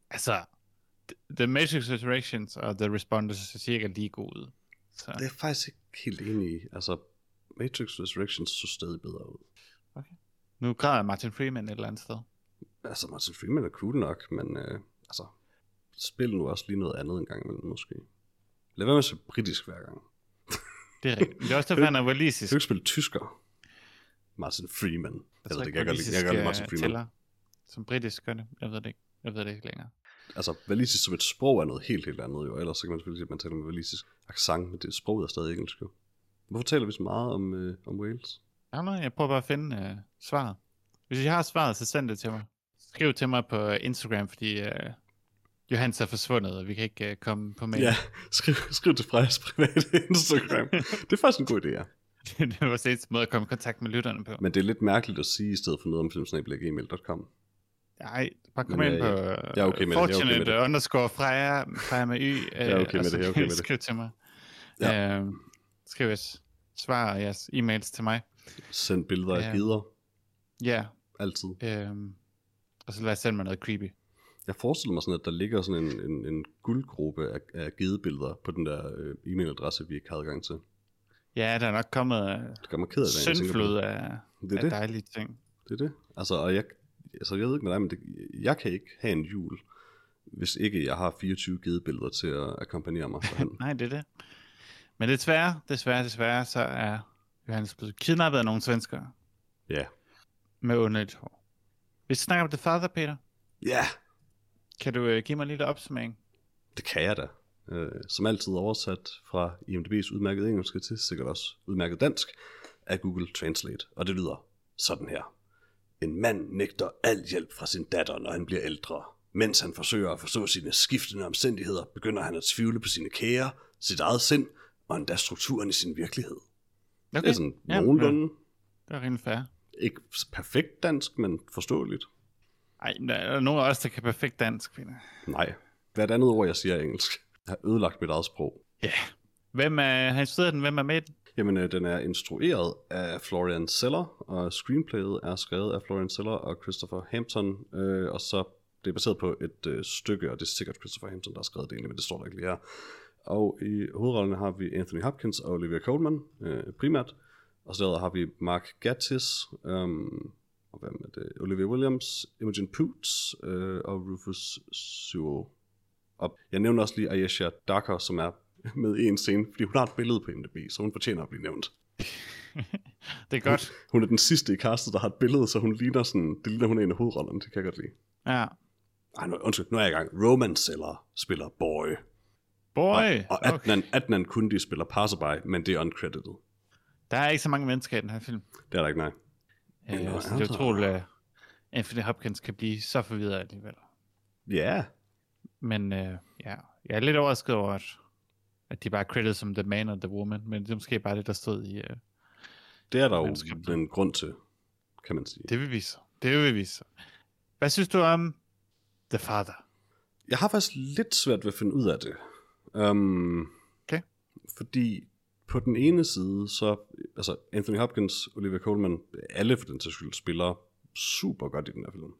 A: Altså, The- Matrix Resurrections og The Responders er cirka lige gode. Så,
B: Det er jeg faktisk ikke helt enig i. Altså, Matrix Resurrections så stadig bedre ud.
A: nu græder Martin Freeman et eller andet sted.
B: Altså, Martin Freeman er cool nok, men øh, altså, spil nu også lige noget andet en gang imellem, måske. Lad være med at se britisk hver gang.
A: Det er rigtigt. Det er også derfor, han er
B: Du
A: walisisk.
B: kan ikke spille tysker. Martin Freeman. Jeg, ved det ikke, jeg kan lide- jeg kan lide Martin Freeman.
A: tæller, som britisk gør det. Jeg ved det ikke. Jeg ved det ikke længere.
B: Altså, walisisk som et sprog er noget helt, helt andet jo. Ellers så kan man selvfølgelig sige, at man taler med walisisk accent, men det sproget er stadig engelsk jo. Hvorfor taler vi så meget om, øh, om Wales?
A: Ved, ikke, jeg prøver bare at finde øh, svaret. Hvis I har svaret, så send det til mig. Skriv til mig på Instagram, fordi øh, Johannes er forsvundet, og vi kan ikke øh, komme på mail.
B: Ja, skriv, skriv til Frejas private Instagram. det er faktisk en god idé, ja.
A: det var eneste måde at komme i kontakt med lytterne på.
B: Men det er lidt mærkeligt at sige, i stedet for noget om filmsnablag.gmail.com.
A: Nej, bare kom ind
B: øh,
A: på
B: jeg er okay med det, jeg er okay med
A: fortunate underscore Freja, Freja med Y.
B: Jeg er okay med det, jeg er okay med det.
A: Skriv til mig.
B: Ja.
A: Øh, skriv jeres svar og jeres e-mails til mig.
B: Send billeder af
A: Ja.
B: gider.
A: Ja,
B: Altid.
A: øh, og så lad os sende mig noget creepy.
B: Jeg forestiller mig sådan, at der ligger sådan en, en, en guldgruppe af, af gedebilleder på den der øh, e-mailadresse, vi ikke har adgang til.
A: Ja, der er nok kommet øh,
B: Det gør mig ked af det.
A: af,
B: Det er
A: af
B: det.
A: dejlige ting.
B: Det er det. Altså, og jeg, altså, jeg ved ikke med dig, men det, jeg kan ikke have en jul, hvis ikke jeg har 24 gedebilleder til at akkompagnere mig.
A: Nej, det er det. Men desværre, desværre, desværre, så er Johannes blevet kidnappet af nogle svenskere
B: ja.
A: med underligt hår. Vi snakker om The Father, Peter.
B: Ja,
A: Kan du øh, give mig en lille opsummering?
B: det kan jeg da. Øh, som altid oversat fra IMDb's udmærket engelske til sikkert også udmærket dansk af Google Translate. Og det lyder sådan her. En mand nægter al hjælp fra sin datter, når han bliver ældre. Mens han forsøger at forstå sine skiftende omstændigheder, begynder han at tvivle på sine kære, sit eget sind og endda strukturen i sin virkelighed.
A: Okay.
B: Det er sådan
A: Ja,
B: nogenlunde,
A: Det er rimelig fair.
B: ikke perfekt dansk, men forståeligt.
A: Ej, der er nogen af os, der kan perfekt dansk, Peter.
B: Nej, hvert andet ord, jeg siger er engelsk. Jeg har ødelagt mit eget sprog.
A: Ja. Yeah. Hvem er, har instrueret den? Hvem er med i den?
B: Jamen, øh, den er instrueret af Florian Seller, og screenplayet er skrevet af Florian Seller og Christopher Hampton, øh, og så det er baseret på et øh, stykke, og det er sikkert Christopher Hampton, der har skrevet det egentlig, men det står der ikke lige her. Og i hovedrollerne har vi Anthony Hopkins og Olivia Colman øh, primært, Og så har vi Mark Gatiss, um, og hvem er det? Olivia Williams, Imogen Poots øh, og Rufus Sewell. Og jeg nævner også lige Ayesha Daker, som er med en scene, fordi hun har et billede på IMDb, så hun fortjener at blive nævnt.
A: det er godt.
B: Hun, hun er den sidste i castet, der har et billede, så hun ligner sådan, det ligner hun er en af hovedrollerne, det kan jeg godt lide.
A: Ja.
B: Ej, nu, undskyld, nu er jeg i gang. Romance eller spiller Boy.
A: Boy!
B: Og, og Adnan, okay. Adnan Kundi spiller Passerby, men det er uncredited.
A: Der er ikke så mange mennesker i den her film.
B: Det er der ikke, nej.
A: Øh, så det er utroligt, at Anthony Hopkins kan blive så forvirret alligevel.
B: Ja. Yeah.
A: Men øh, ja, jeg er lidt overrasket over, at, at de bare er som The Man og The Woman, men det er måske bare det, der stod i... Øh,
B: det er der jo en grund til, kan man sige.
A: Det vil vise Det vil vise Hvad synes du om The Father?
B: Jeg har faktisk lidt svært ved at finde ud af det. Um,
A: okay.
B: Fordi på den ene side, så altså Anthony Hopkins, Olivia Colman, alle for den sags skyld spiller super godt i den her film.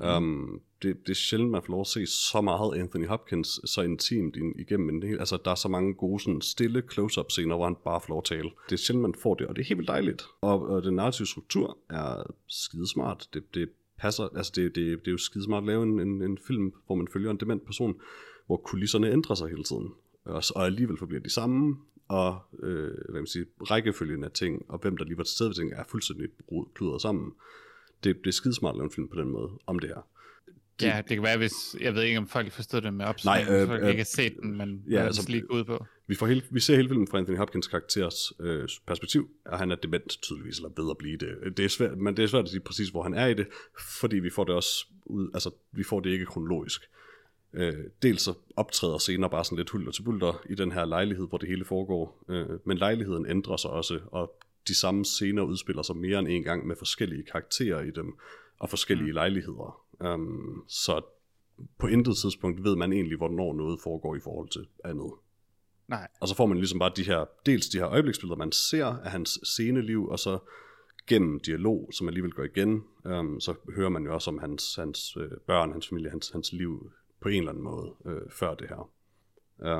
B: Mm. Um, det, det er sjældent, man får lov at se så meget Anthony Hopkins så intimt igennem en hel, altså der er så mange gode sådan stille close-up scener, hvor han bare får lov at tale. Det er sjældent, man får det, og det er helt vildt dejligt. Og, og den narrative struktur er skidesmart. Det, det passer, altså det, det, det er jo skidesmart at lave en, en, en film, hvor man følger en dement person, hvor kulisserne ændrer sig hele tiden. Og, og alligevel forbliver de samme, og øh, hvad man siger, rækkefølgen af ting, og hvem der lige var til stede ved ting, er fuldstændig kludret sammen. Det, det er skidesmart at lave en film på den måde, om det her.
A: De, ja, det kan være, hvis, jeg ved ikke, om folk forstod det med opstilling, Nej, øh, folk øh, ikke har set den, men ja, altså, lige ud på.
B: Vi, får hele, vi ser hele filmen fra Anthony Hopkins karakters øh, perspektiv, og han er dement tydeligvis, eller bedre at blive det. Det er svært, men det er svært at sige præcis, hvor han er i det, fordi vi får det også ud, altså vi får det ikke kronologisk. Øh, dels så optræder senere bare sådan lidt hulter til bulter i den her lejlighed, hvor det hele foregår, øh, men lejligheden ændrer sig også, og de samme scener udspiller sig mere end en gang med forskellige karakterer i dem, og forskellige mm. lejligheder. Um, så på intet tidspunkt ved man egentlig, hvornår noget foregår i forhold til andet.
A: Nej.
B: Og så får man ligesom bare de her, dels de her øjebliksbilleder, man ser af hans sceneliv, og så gennem dialog, som alligevel går igen, um, så hører man jo også om hans, hans øh, børn, hans familie, hans, hans liv på en eller anden måde øh, før det her.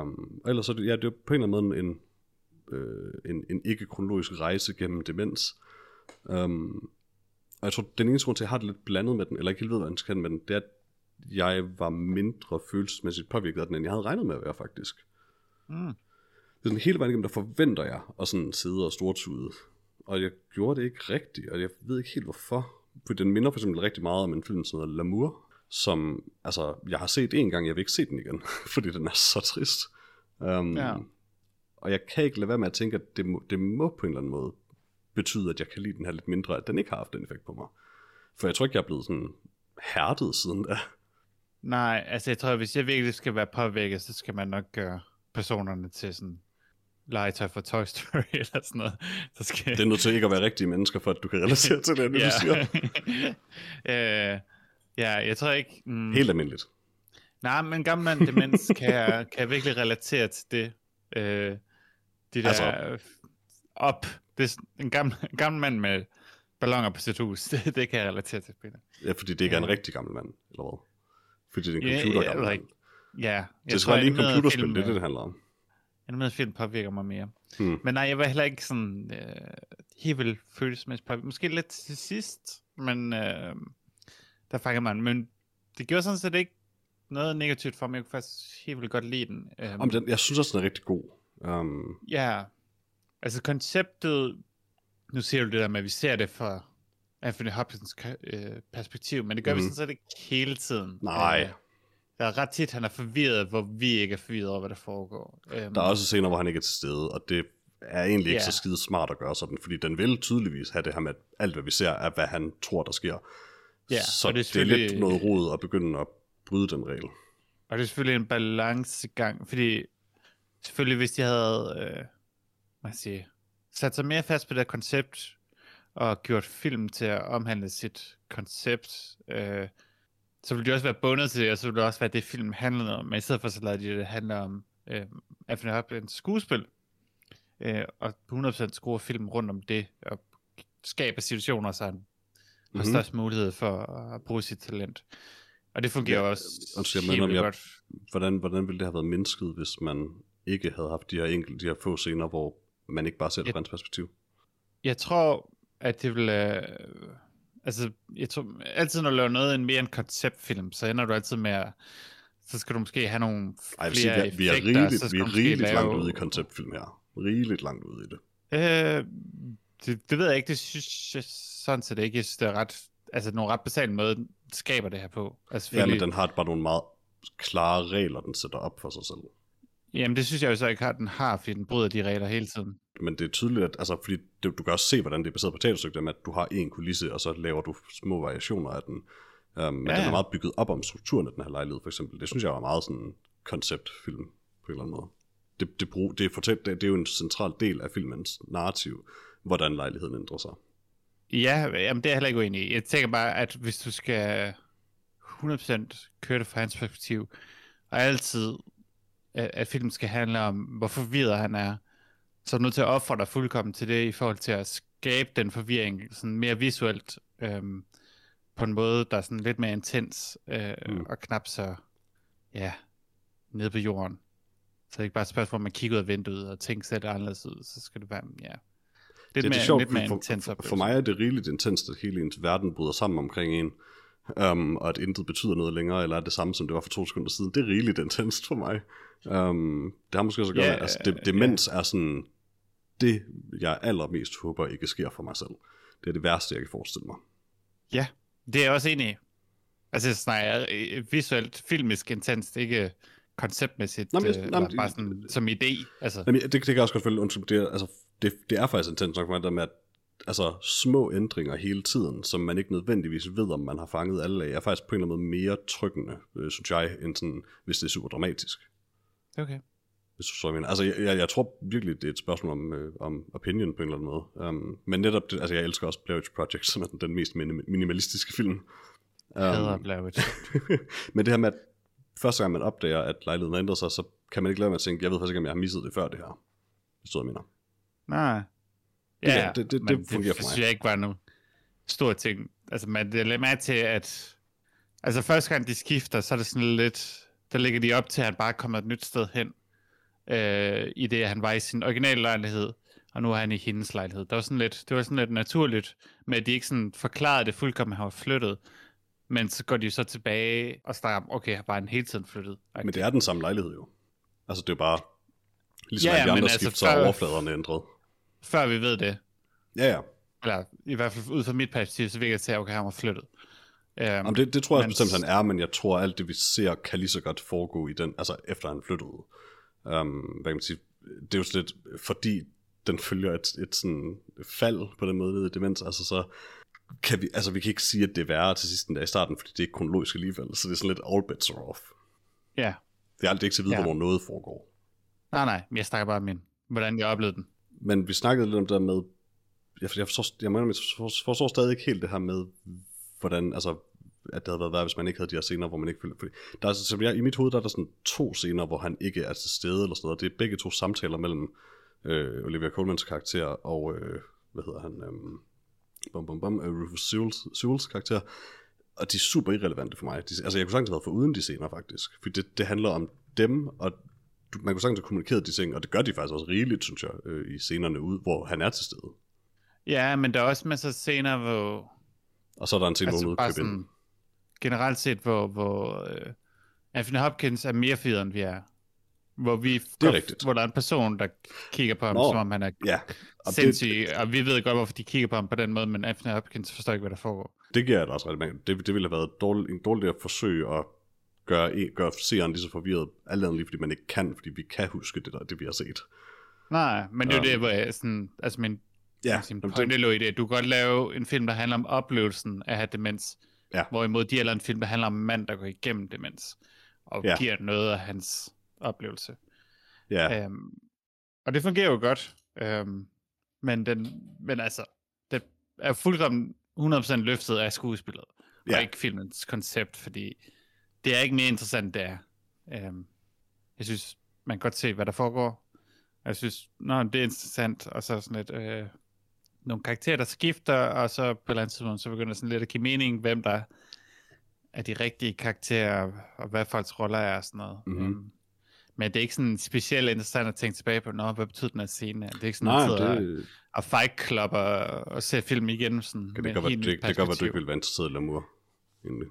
B: Um, ellers så ja, det er på en eller anden måde en, øh, en, en ikke-kronologisk rejse gennem demens. Um, og jeg tror, den eneste grund til, at jeg har det lidt blandet med den, eller ikke helt ved, hvad jeg skal med den, det er, at jeg var mindre følelsesmæssigt påvirket af den, end jeg havde regnet med at være, faktisk.
A: Mm. Det
B: er sådan hele vejen igennem, der forventer jeg at sådan sidde og stortude. Og jeg gjorde det ikke rigtigt, og jeg ved ikke helt hvorfor. For den minder for eksempel rigtig meget om en film, som hedder L'amour, som, altså, jeg har set en gang, jeg vil ikke se den igen, fordi den er så trist. Um,
A: ja.
B: Og jeg kan ikke lade være med at tænke, at det må, det må på en eller anden måde betyde, at jeg kan lide den her lidt mindre, at den ikke har haft den effekt på mig. For jeg tror ikke, jeg er blevet sådan hærdet siden da.
A: Nej, altså jeg tror, at hvis jeg virkelig skal være påvirket, så skal man nok gøre personerne til sådan legetøj for Toy Story eller sådan noget. Så skal...
B: Det er nødt til ikke at være rigtige mennesker, for at du kan relatere til det, du siger.
A: uh, ja, jeg tror ikke...
B: Mm... Helt almindeligt.
A: Nej, men gammel mand demens kan jeg, kan jeg virkelig relatere til det. Uh, de der altså... op det er en gammel, en gammel mand med ballonger på sit hus. Det, det kan jeg relatere til, Peter.
B: Ja, fordi det ikke er en rigtig gammel mand, eller hvad? Fordi det er en computer gammel mand.
A: Ja, jeg
B: det skal være lige en computerspil, film, det er det, det handler om.
A: Animeret film påvirker mig mere.
B: Hmm.
A: Men nej, jeg var heller ikke sådan øh, helt vildt følelsesmæssigt påvirket. Måske lidt til sidst, men øh, der fanger man. Men det gjorde sådan set ikke noget negativt for mig. Jeg kunne faktisk helt vildt godt lide den.
B: Um, den jeg synes også, den er rigtig god. Um...
A: Ja, Altså konceptet, nu ser du det der med, at vi ser det fra Anthony Hopkins øh, perspektiv, men det gør mm. vi mhm. sådan set ikke hele tiden.
B: Nej.
A: Øh, der er ret tit, han er forvirret, hvor vi ikke er forvirret over, hvad der foregår.
B: Um, der er også scener, hvor han ikke er til stede, og det er egentlig ikke yeah. så skide smart at gøre sådan, fordi den vil tydeligvis have det her med, at alt hvad vi ser, er hvad han tror, der sker.
A: Ja,
B: så det er, selvfølgelig... det er lidt noget rod at begynde at bryde den regel.
A: Og det er selvfølgelig en balancegang, fordi selvfølgelig hvis de havde... Øh, man siger, sat sig mere fast på det koncept, og gjort film til at omhandle sit koncept, øh, så ville de også være bundet til det, og så ville det også være det, film handlede om. Men i stedet for, så lavede de det handle om øh, Anthony Hopkins skuespil, øh, og på 100% skrue film rundt om det, og skabe situationer, så han mm-hmm. har mhm. størst mulighed for at bruge sit talent. Og det fungerer ja, også
B: undskyld, helt men, jeg, godt. Hvordan, hvordan ville det have været mindsket, hvis man ikke havde haft de her enkelte, de her få scener, hvor man ikke bare ser det fra hans perspektiv.
A: Jeg tror, at det vil... Øh, altså, jeg tror, altid når du laver noget en mere en konceptfilm, så ender du altid med at... Så skal du måske have nogle
B: Ej, jeg
A: flere
B: sige, vi, er, vi er
A: effekter,
B: rigeligt, vi er rigeligt
A: lave-
B: langt ude i konceptfilm her. Rigeligt langt ude i det.
A: Øh, det, det ved jeg ikke, det synes jeg sådan set ikke. Jeg synes, det er ret, altså nogle ret basale måde, skaber det her på. Altså,
B: Ja, men den har bare nogle meget klare regler, den sætter op for sig selv.
A: Jamen, det synes jeg jo så ikke, at den har, fordi den bryder de regler hele tiden.
B: Men det er tydeligt, at, altså, fordi det, du kan også se, hvordan det er baseret på teaterstykke, med at du har en kulisse, og så laver du små variationer af den. Um, men
A: Ja,
B: ja, den er meget bygget op om strukturen af den her lejlighed, for eksempel. Det synes jeg var meget sådan konceptfilm, på en eller anden måde. Det, det, brug, det, er fortæl, det, det er jo en central del af filmens narrativ, hvordan lejligheden ændrer sig.
A: Ja, jamen, det er jeg heller ikke uenig i. Jeg tænker bare, at hvis du skal 100% køre det fra hans perspektiv, og altid, at, at filmen skal handle om, hvor forvirret han er, så er du nødt til at ofre dig fuldkommen til det, i forhold til at skabe den forvirring sådan mere visuelt, øhm, på en måde, der er sådan lidt mere intens, øh,
B: Mm.
A: og knap så, ja, nede på jorden. Så det er ikke bare et spørgsmål, om man kigger ud af vinduet, og tænker det anderledes ud, så skal det være, ja, lidt
B: det,
A: mere,
B: det er sjovt,
A: lidt mere
B: for,
A: intens
B: for, for mig er det rigeligt intenst, at hele ens verden bryder sammen omkring en, um, og at intet betyder noget længere, eller er det samme, som det var for to sekunder siden. Det er rigeligt intenst for mig. Um, det har måske også at gøre altså det, demens er sådan, det jeg allermest håber ikke sker for mig selv. Det er det værste, jeg kan forestille mig.
A: Ja, det er jeg også enig i. Altså, snakker øh, visuelt, filmisk intenst, ikke konceptmæssigt,
B: Nå,
A: Nå,
B: men
A: men,
B: jeg-
A: øh, eller bare sådan, som idé. Altså,
B: Jamen, det, det kan jeg også godt følge, undskyld, det er, altså, det, det er faktisk intens nok for mig, der med, at altså, små ændringer hele tiden, som man ikke nødvendigvis ved, om man har fanget alle af, er faktisk på en eller anden måde mere tryggende, øh, synes jeg, end sådan, hvis det er super dramatisk.
A: okay.
B: Hvis du så jeg mener. Altså, jeg, jeg, jeg tror virkelig, det er et spørgsmål om, øh, om opinion på en eller anden måde. Um, men netop, det, altså, jeg elsker også Blair Witch Project, som er den, den mest minim- minimalistiske film.
A: Jeg hader
B: Um,
A: Blair Witch.
B: men det her med, at første gang man opdager, at lejligheden har ændret sig, så kan man ikke lade være med at tænke, jeg ved faktisk ikke, om jeg har misset det før det her. Hvis du jeg mener.
A: Nej.
B: Ja,
A: Ja,
B: det- det-
A: men
B: det fungerer for mig.
A: synes jeg ikke var nogen stor ting. Altså, man det mærke til, at altså, første gang de skifter, så er det sådan lidt, der ligger de op til, at han bare kommer et nyt sted hen, øh, i det, at han var i sin originale lejlighed, og nu er han i hendes lejlighed. Det var sådan lidt, det var sådan lidt naturligt, med at de ikke sådan forklarede det fuldkommen, at han var flyttet. Men så går de jo så tilbage og snakker om, okay, var han hele tiden flyttet?
B: Men det er den samme lejlighed jo. Altså, det er bare... Ligesom
A: Ja,
B: ja, de andre
A: men
B: skift,
A: altså,
B: så er overfladerne ændret.
A: Før vi ved det,
B: Ja, ja.
A: eller i hvert fald ud fra mit perspektiv, så virker det til, at okay, han var flyttet. Um,
B: Jamen, det, det tror jeg
A: men-
B: bestemt, han er, men jeg tror, alt det, vi ser, kan lige så godt foregå i den, altså efter han flyttede. Um, hvad kan man sige, det er jo sådan lidt, fordi den følger et, et sådan fald på den måde ned i demens, altså så kan vi, altså vi kan ikke sige, at det er værre til sidst end der i starten, fordi det er ikke kronologisk alligevel, så det er sådan lidt all bets are off.
A: Ja,
B: Det er aldrig ikke til at vide,
A: Ja.
B: hvornår noget foregår.
A: nej, nej, jeg snakker bare om min, hvordan jeg oplevede den.
B: Men vi snakkede lidt om det der med, jeg, jeg, forstår, jeg, mener, jeg forstår, stadig ikke helt det her med, hvordan, altså, at det havde været værd, hvis man ikke havde de her scener, hvor man ikke følte... Fordi der er, så jeg, I mit hoved der er der sådan to scener, hvor han ikke er til stede eller sådan noget. Det er begge to samtaler mellem øh, Olivia Colmans karakter og, øh, hvad hedder han, øh, bum, bum, bum, øh, Rufus Sewells, Sewells karakter. Og de er super irrelevante for mig. De, altså jeg kunne sagtens have været for uden de scener faktisk. For det, det handler om dem, og man kunne sagtens have kommunikeret de ting, og det gør de faktisk også rigeligt, synes jeg, øh, i scenerne ud, hvor han er til stede.
A: Ja, men der er også masser af scener, hvor...
B: Og så er der en scene, hvor
A: Altså
B: hun er ind.
A: sådan, generelt set, hvor, hvor øh, Anthony Hopkins er mere federe, end vi er. Hvor vi
B: Det er rigtigt.
A: hvor der er en person, der kigger på ham,
B: Nå,
A: som om han er
B: Ja, og det,
A: sindssyg, og vi ved godt, hvorfor de kigger på ham på den måde, men Anthony Hopkins forstår ikke, hvad der foregår.
B: det giver jeg da også ret med. Det, det ville have været dårligt, en dårlig at forsøge at gøre, en- gøre seeren lige så forvirret, alt andet lige, fordi man ikke kan, fordi vi kan huske det der, det vi har set.
A: Nej, men det er jo det, hvor jeg sådan, altså min,
B: Ja, jamen,
A: pointe lå i det. Du kan godt lave en film, der handler om oplevelsen af at have demens,
B: Ja.
A: hvorimod de eller en film, der handler om en mand, der går igennem demens, og
B: ja.
A: giver noget af hans oplevelse.
B: ja,
A: Øhm, og det fungerer jo godt. Øhm, men, den, men altså, det er fuldkommen 100% løftet af skuespillet,
B: Ja.
A: og ikke filmens koncept, fordi det er ikke mere interessant, det er. Øhm, jeg synes, man kan godt se, hvad der foregår. Og Jeg synes, nå, det er interessant, og så sådan lidt, øh, nogle karakterer, der skifter, og så på et eller andet tidspunkt, så begynder sådan lidt at give mening, hvem der er de rigtige karakterer, og hvad folks roller er og sådan noget.
B: Mhm.
A: Øhm, Men det er ikke sådan specielt interessant at tænke tilbage på, Nå, hvad betyder den her scene? Det er ikke sådan,
B: Nej,
A: at man
B: det,
A: og Fight Club og, og ser film igen. Sådan,
B: det,
A: med
B: det, gør,
A: helt
B: det, det, gør, at du ikke vil være interesseret i Lamour. Egentlig.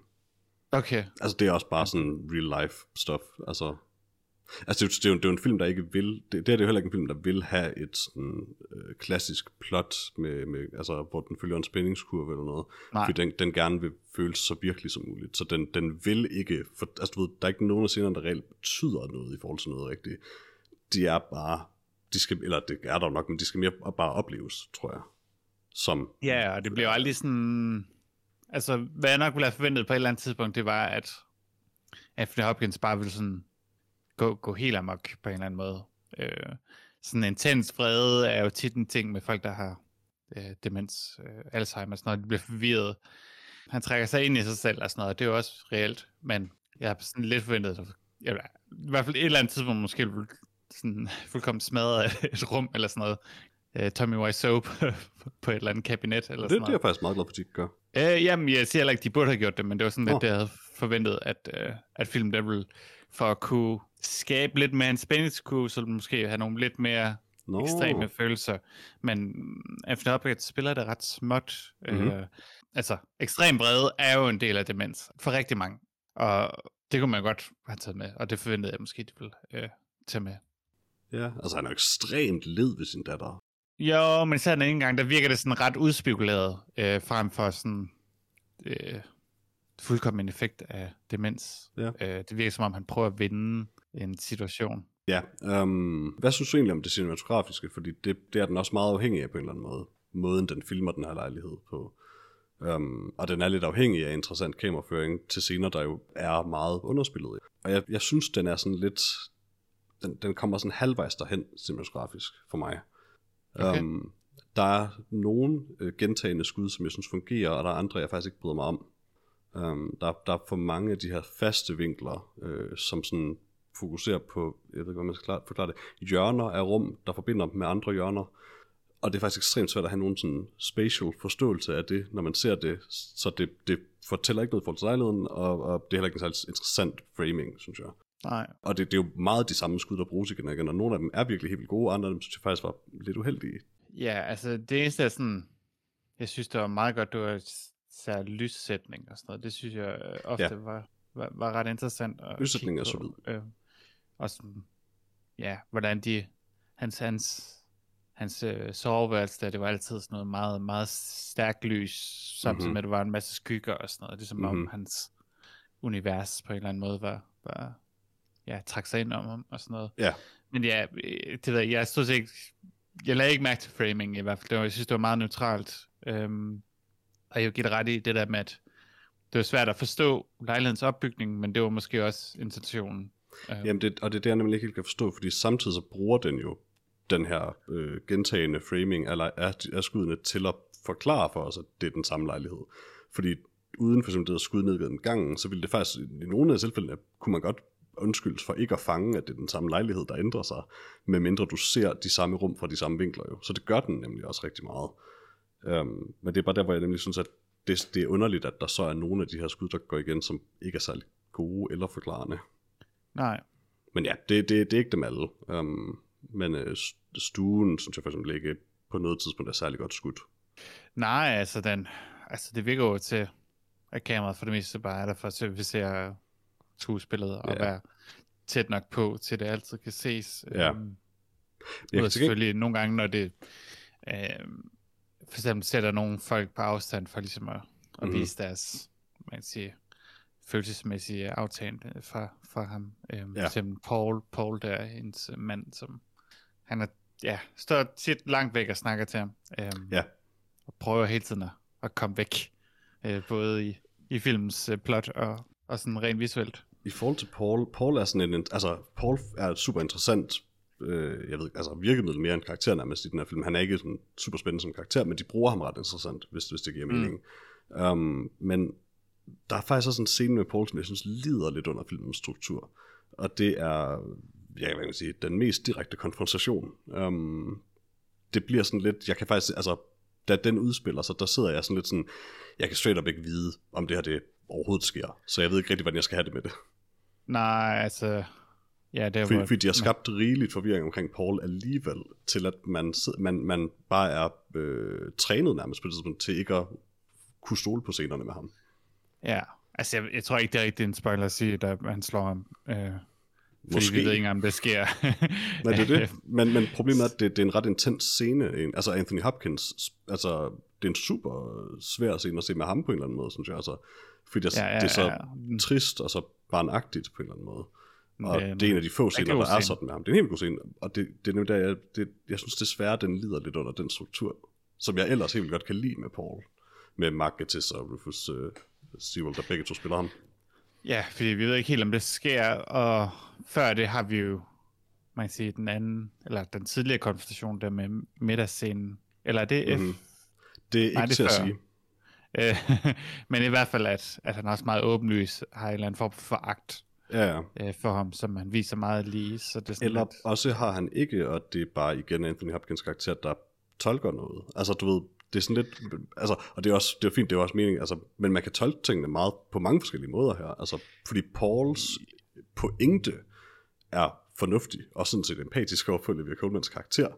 A: Okay,
B: Altså, det er også bare sådan real life stuff. Altså, altså det, er jo- det, er jo, det er jo en film, der ikke vil... Det, det er det jo heller ikke en film, der vil have et sådan, øh, klassisk plot, med, med, altså, hvor den følger en spændingskurve eller noget.
A: Nej.
B: Fordi den, den gerne vil føles så virkelig som muligt. Så den, den vil ikke... For, altså, du ved, der er ikke nogen af scenerne, der reelt betyder noget i forhold til noget rigtigt. De er bare... De skal, eller det er der jo nok, men de skal mere bare opleves, tror jeg. Som...
A: Ja, og det bliver jo aldrig sådan... Altså, hvad jeg nok ville have forventet på et eller andet tidspunkt, det var, at Anthony Hopkins bare ville sådan gå, gå helt amok på en eller anden måde. Øh, sådan intens vrede er jo tit en ting med folk, der har øh, demens, øh, Alzheimer sådan noget. De bliver forvirret. Han trækker sig ind i sig selv og sådan noget, og det er jo også reelt. Men jeg har sådan lidt forventet, at jeg, i hvert fald et eller andet tidspunkt måske sådan fuldkommen smadret et rum eller sådan noget. Øh, Tommy Wiseau på, på et eller andet kabinet eller
B: Det,
A: sådan
B: det er jeg faktisk meget glad for, at de gør.
A: Øh, jamen, jeg siger heller ikke, de burde have gjort det, men det var sådan lidt,
B: Nå.
A: det jeg havde forventet, at, øh, at filmen der ville, for at kunne skabe lidt mere en spændingskurve, så måske have nogle lidt mere
B: Nå.
A: ekstreme følelser. Men Anthony Hopkins spiller det ret småt.
B: Mhm.
A: Øh, altså, ekstrem vrede er jo en del af demens for rigtig mange. Og det kunne man godt have taget med, og det forventede jeg måske, de ville øh, tage med.
B: Ja, altså han er jo ekstremt led ved sin datter.
A: Jo, men så den ene gang, der virker det sådan ret udspekuleret, øh, frem for sådan øh, fuldkommen en effekt af demens.
B: Ja.
A: Øh, det virker som om, han prøver at vinde en situation.
B: Ja, øhm, hvad synes du egentlig om det cinematografiske? Fordi det, det er den også meget afhængig af på en eller anden måde. Måden den filmer den her lejlighed på. Um, og den er lidt afhængig af interessant kameraføring til scener, der jo er meget underspillet. Og jeg, jeg synes, den er sådan lidt... Den, den kommer sådan halvvejs derhen cinematografisk for mig.
A: Okay.
B: Um, der er nogle øh, gentagende skud, som jeg synes fungerer, og der er andre, jeg faktisk ikke bryder mig om. Um, der, der er for mange af de her faste vinkler, øh, som sådan fokuserer på, jeg ved ikke, hvordan man skal forklare det, hjørner af rum, der forbinder dem med andre hjørner. Og det er faktisk ekstremt svært at have nogen sådan spatial forståelse af det, når man ser det, så det, det fortæller ikke noget for til lejligheden, og, og det er heller ikke en særlig interessant framing, synes jeg.
A: Nej.
B: Og det, det er jo meget de samme skud, der bruges igen og igen, og nogle af dem er virkelig helt vildt gode, og andre af dem synes jeg faktisk var lidt uheldige.
A: Ja, altså det eneste er sådan, jeg synes, det var meget godt, du var særlig lyssætning og sådan noget. Det synes jeg øh, ofte
B: Ja.
A: var, var, var ret interessant. At
B: Lyssætning er solid.
A: Øh, og sådan, ja, hvordan de, hans, hans, hans øh, soveværelse der, det var altid sådan noget meget, meget stærkt lys, samtidig
B: Mhm.
A: med, at der var en masse skygger og sådan noget. Det er som om
B: Mhm.
A: hans univers på en eller anden måde var, var ja, trak sig ind om ham og sådan noget.
B: Ja.
A: Men ja, øh, det ved jeg, jeg stod ikke, jeg lagde ikke mærke til framing i hvert fald. Det var, jeg synes, det var meget neutralt. Øhm, og jeg giver det ret i det der med, at det var svært at forstå lejlighedens opbygning, men det var måske også intentionen. Øhm,
B: Jamen det, og det er det, jeg nemlig ikke helt kan forstå, fordi samtidig så bruger den jo den her øh, gentagende framing af, lej- af, af skuddene til at forklare for os, at det er den samme lejlighed. Fordi uden for eksempel det at skud ned gennem gangen, så ville det faktisk, i nogle af tilfældene, kunne man godt undskyldes for ikke at fange, at det er den samme lejlighed, der ændrer sig, medmindre du ser de samme rum fra de samme vinkler jo. Så det gør den nemlig også rigtig meget. Um, men det er bare der, hvor jeg nemlig synes, at det, det er underligt, at der så er nogle af de her skud, der går igen, som ikke er særlig gode eller forklarende.
A: Nej,
B: Men ja, det, det, det er ikke dem alle. Um, men øh, stuen, synes jeg for eksempel ikke på noget tidspunkt er særlig godt skudt.
A: nej, altså, den, altså det virker jo til, at kameraet for det meste bare er der for at servicere skuespillet og
B: Ja.
A: være tæt nok på, til det altid kan ses.
B: Ja.
A: Øhm,
B: Jeg kan
A: selvfølgelig nogle gange, når det øh, for eksempel sætter nogle folk på afstand for ligesom at, at
B: Mhm.
A: mm-hmm. vise deres, man kan sige, følelsesmæssige aftagende fra, fra ham. Øh,
B: Ja.
A: For eksempel Paul, Paul der er hendes mand, som han er, ja, står tit langt væk og snakker til ham. Øh,
B: Ja.
A: Og prøver hele tiden at, at komme væk, øh, både i, i filmens øh, plot og, og sådan rent visuelt.
B: I forhold til Paul, Paul er sådan en, altså Paul er super interessant, øh, jeg ved altså virkemiddel mere end karakter nærmest i den her film. Han er ikke sådan super spændende som karakter, men de bruger ham ret interessant, hvis, hvis det giver
A: Mm.
B: mening. Um, men der er faktisk også en scene med Paul, som jeg synes lider lidt under filmens struktur. Og det er, ja, hvad kan sige, den mest direkte konfrontation. Um, det bliver sådan lidt, jeg kan faktisk, altså, da den udspiller sig, der sidder jeg sådan lidt sådan, jeg kan straight up ikke vide, om det her det overhovedet sker. Så jeg ved ikke rigtig, hvordan jeg skal have det med det.
A: Nej, altså, Ja, det er
B: Fordi, fordi de har skabt rigeligt forvirring omkring Paul alligevel, til at man, man, man bare er øh, trænet nærmest på det tidspunkt, til ikke at kunne stole på scenerne med ham.
A: Ja, altså jeg, jeg tror ikke, det er rigtig en spoiler at sige, at han slår ham. Øh, fordi
B: Måske.
A: vi ved ikke engang, om det sker.
B: Nej, det er det. Men, men problemet er, at det, det er en ret intens scene. En, altså Anthony Hopkins, altså det er en super svær scene at se med ham på en eller anden måde, synes jeg. Altså, fordi det,
A: Ja,
B: ja,
A: ja,
B: det er så
A: ja.
B: trist og så barnagtigt på en eller anden måde. Og
A: Det er
B: det, er en af de få scener, der er sådan med ham. Det er en helt god scene. Og det, det er nemlig der, jeg, det, jeg synes desværre, den lider lidt under den struktur, som jeg ellers helt godt kan lide med Paul. Med Mark Gatiss og Rufus uh, Sewell, der begge to spiller ham.
A: Ja, fordi vi ved ikke helt, om det sker, og før det har vi jo, man kan sige, den anden, eller den tidligere konversation der med middagsscenen, eller er det F?
B: Mhm. Det er
A: Nej,
B: ikke
A: det
B: til at
A: før.
B: sige.
A: Øh, Men i hvert fald, at, at han også meget åbenlys har en eller anden form for foragt
B: Ja, ja.
A: øh, for ham, som han viser meget lige, så det er sådan
B: Eller
A: lidt,
B: også har han ikke, og det er bare igen Anthony Hopkins karakter, der tolker noget. Altså, du ved, det er sådan lidt, altså, og det er også, det er fint, det er også meningen, altså, men man kan tolke tingene meget på mange forskellige måder her, altså, fordi Pauls pointe er fornuftig, og sådan set empatisk overfor Olivia Colmans karakter.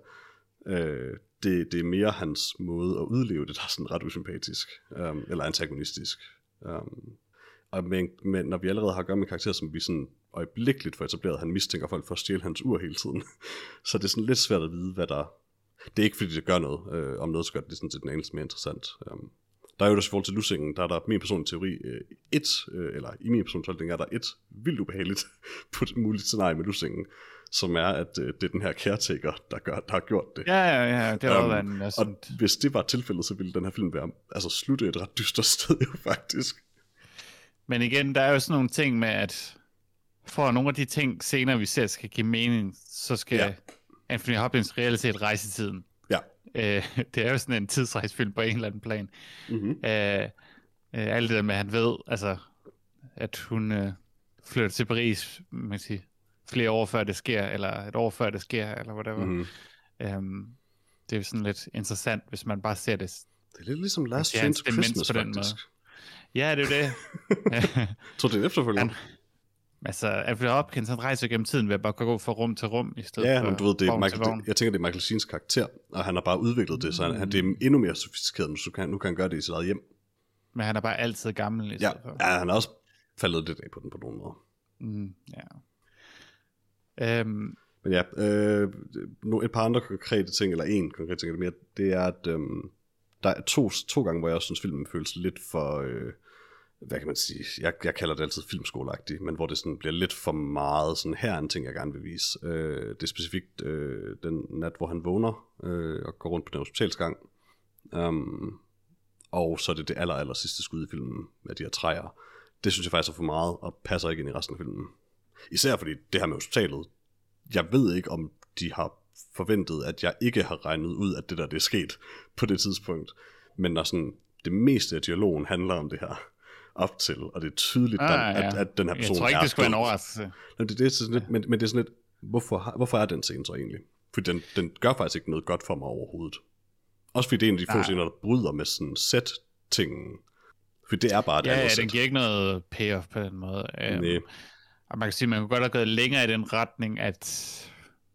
B: Øh, det, det er mere hans måde at udleve det, der er sådan ret usympatisk, um, eller antagonistisk. Um, og men, men når vi allerede har at gøre med en karakter, som vi sådan øjeblikkeligt får etableret, han mistænker folk for at stjæle hans ur hele tiden, så det er sådan lidt svært at vide, hvad der... Det er ikke fordi, det gør noget, øh, om noget så gør det sådan set en anelse mere interessant. Um, der er jo også i forhold til Lussingen, der er der min personlige teori øh, et, øh, eller i min personlige tolkning er der et vildt ubehageligt på et muligt scenarie med Lussingen, som er, at øh, det er den her caretaker, der, gør, der har gjort det.
A: ja, ja, ja, det var
B: Øhm,
A: um, en,
B: Og hvis det var tilfældet, så ville den her film være, altså slutte et ret dystert sted jo faktisk.
A: Men igen, der er jo sådan nogle ting med, at for nogle af de ting senere, vi ser, skal give mening, så skal
B: ja.
A: Anthony Hopkins reelt set rejse i tiden.
B: Ja.
A: Øh, det er jo sådan en tidsrejsefilm på en eller anden plan.
B: Mm-hmm.
A: Øh, øh, alt det der med, at han ved, altså, at hun øh, flytter til Paris, man kan sige, flere år før det sker, eller et år før det sker, eller whatever. Mm. Øhm, det er jo sådan lidt interessant, hvis man bare ser det.
B: Det er lidt ligesom Last
A: er demens
B: Christmas,
A: på den
B: faktisk.
A: Ja, det er jo det.
B: Tror det er efterfølgende?
A: Han- altså, Anthony Hopkins, han rejser gennem tiden ved at bare gå fra rum til rum, i stedet
B: Ja,
A: for
B: men du ved, det er Michael, det, jeg tænker, det er Michael Sheens karakter, og han har bare udviklet det, så han, han, det er endnu mere sofistikeret, nu, kan, nu kan han gøre det i sit eget hjem.
A: Men han er bare altid gammel, i
B: Ja,
A: stedet for.
B: ja han har også faldet lidt af på den på nogen måde.
A: Mm, ja. Øhm,
B: Men ja, øh, nu et par andre konkrete ting, eller en konkret ting, eller mere, det er, at øh, der er to, to gange, hvor jeg også synes, filmen føles lidt for, øh, hvad kan man sige, jeg, jeg kalder det altid filmskoleagtigt, men hvor det sådan bliver lidt for meget, sådan her en ting, jeg gerne vil vise. Øh, det er specifikt øh, den nat, hvor han vågner øh, og går rundt på den hospitalsgang. Um, og så er det det aller, aller sidste skud i filmen med de her træer. Det synes jeg faktisk er for meget, og passer ikke ind i resten af filmen. Især fordi det her med hospitalet, jeg ved ikke, om de har forventet, at jeg ikke har regnet ud, at det der det er sket på det tidspunkt. Men når sådan, det meste af dialogen handler om det her op til, og det er tydeligt,
A: Ah,
B: der,
A: ja.
B: at, at den her person
A: jeg tror ikke,
B: er
A: det skulle være en overraskelse.
B: Men det, det er sådan lidt, men, men det er sådan lidt, hvorfor, hvorfor er den scene så egentlig? For den, den gør faktisk ikke noget godt for mig overhovedet. Også fordi det er en af de få
A: Nej.
B: scener, der bryder med sådan set-tingen. For det er bare et
A: Ja,
B: andet
A: ja, den giver ikke noget payoff på den måde. Øhm,
B: Nej.
A: Og man kan sige, man kunne godt have gået længere i den retning, at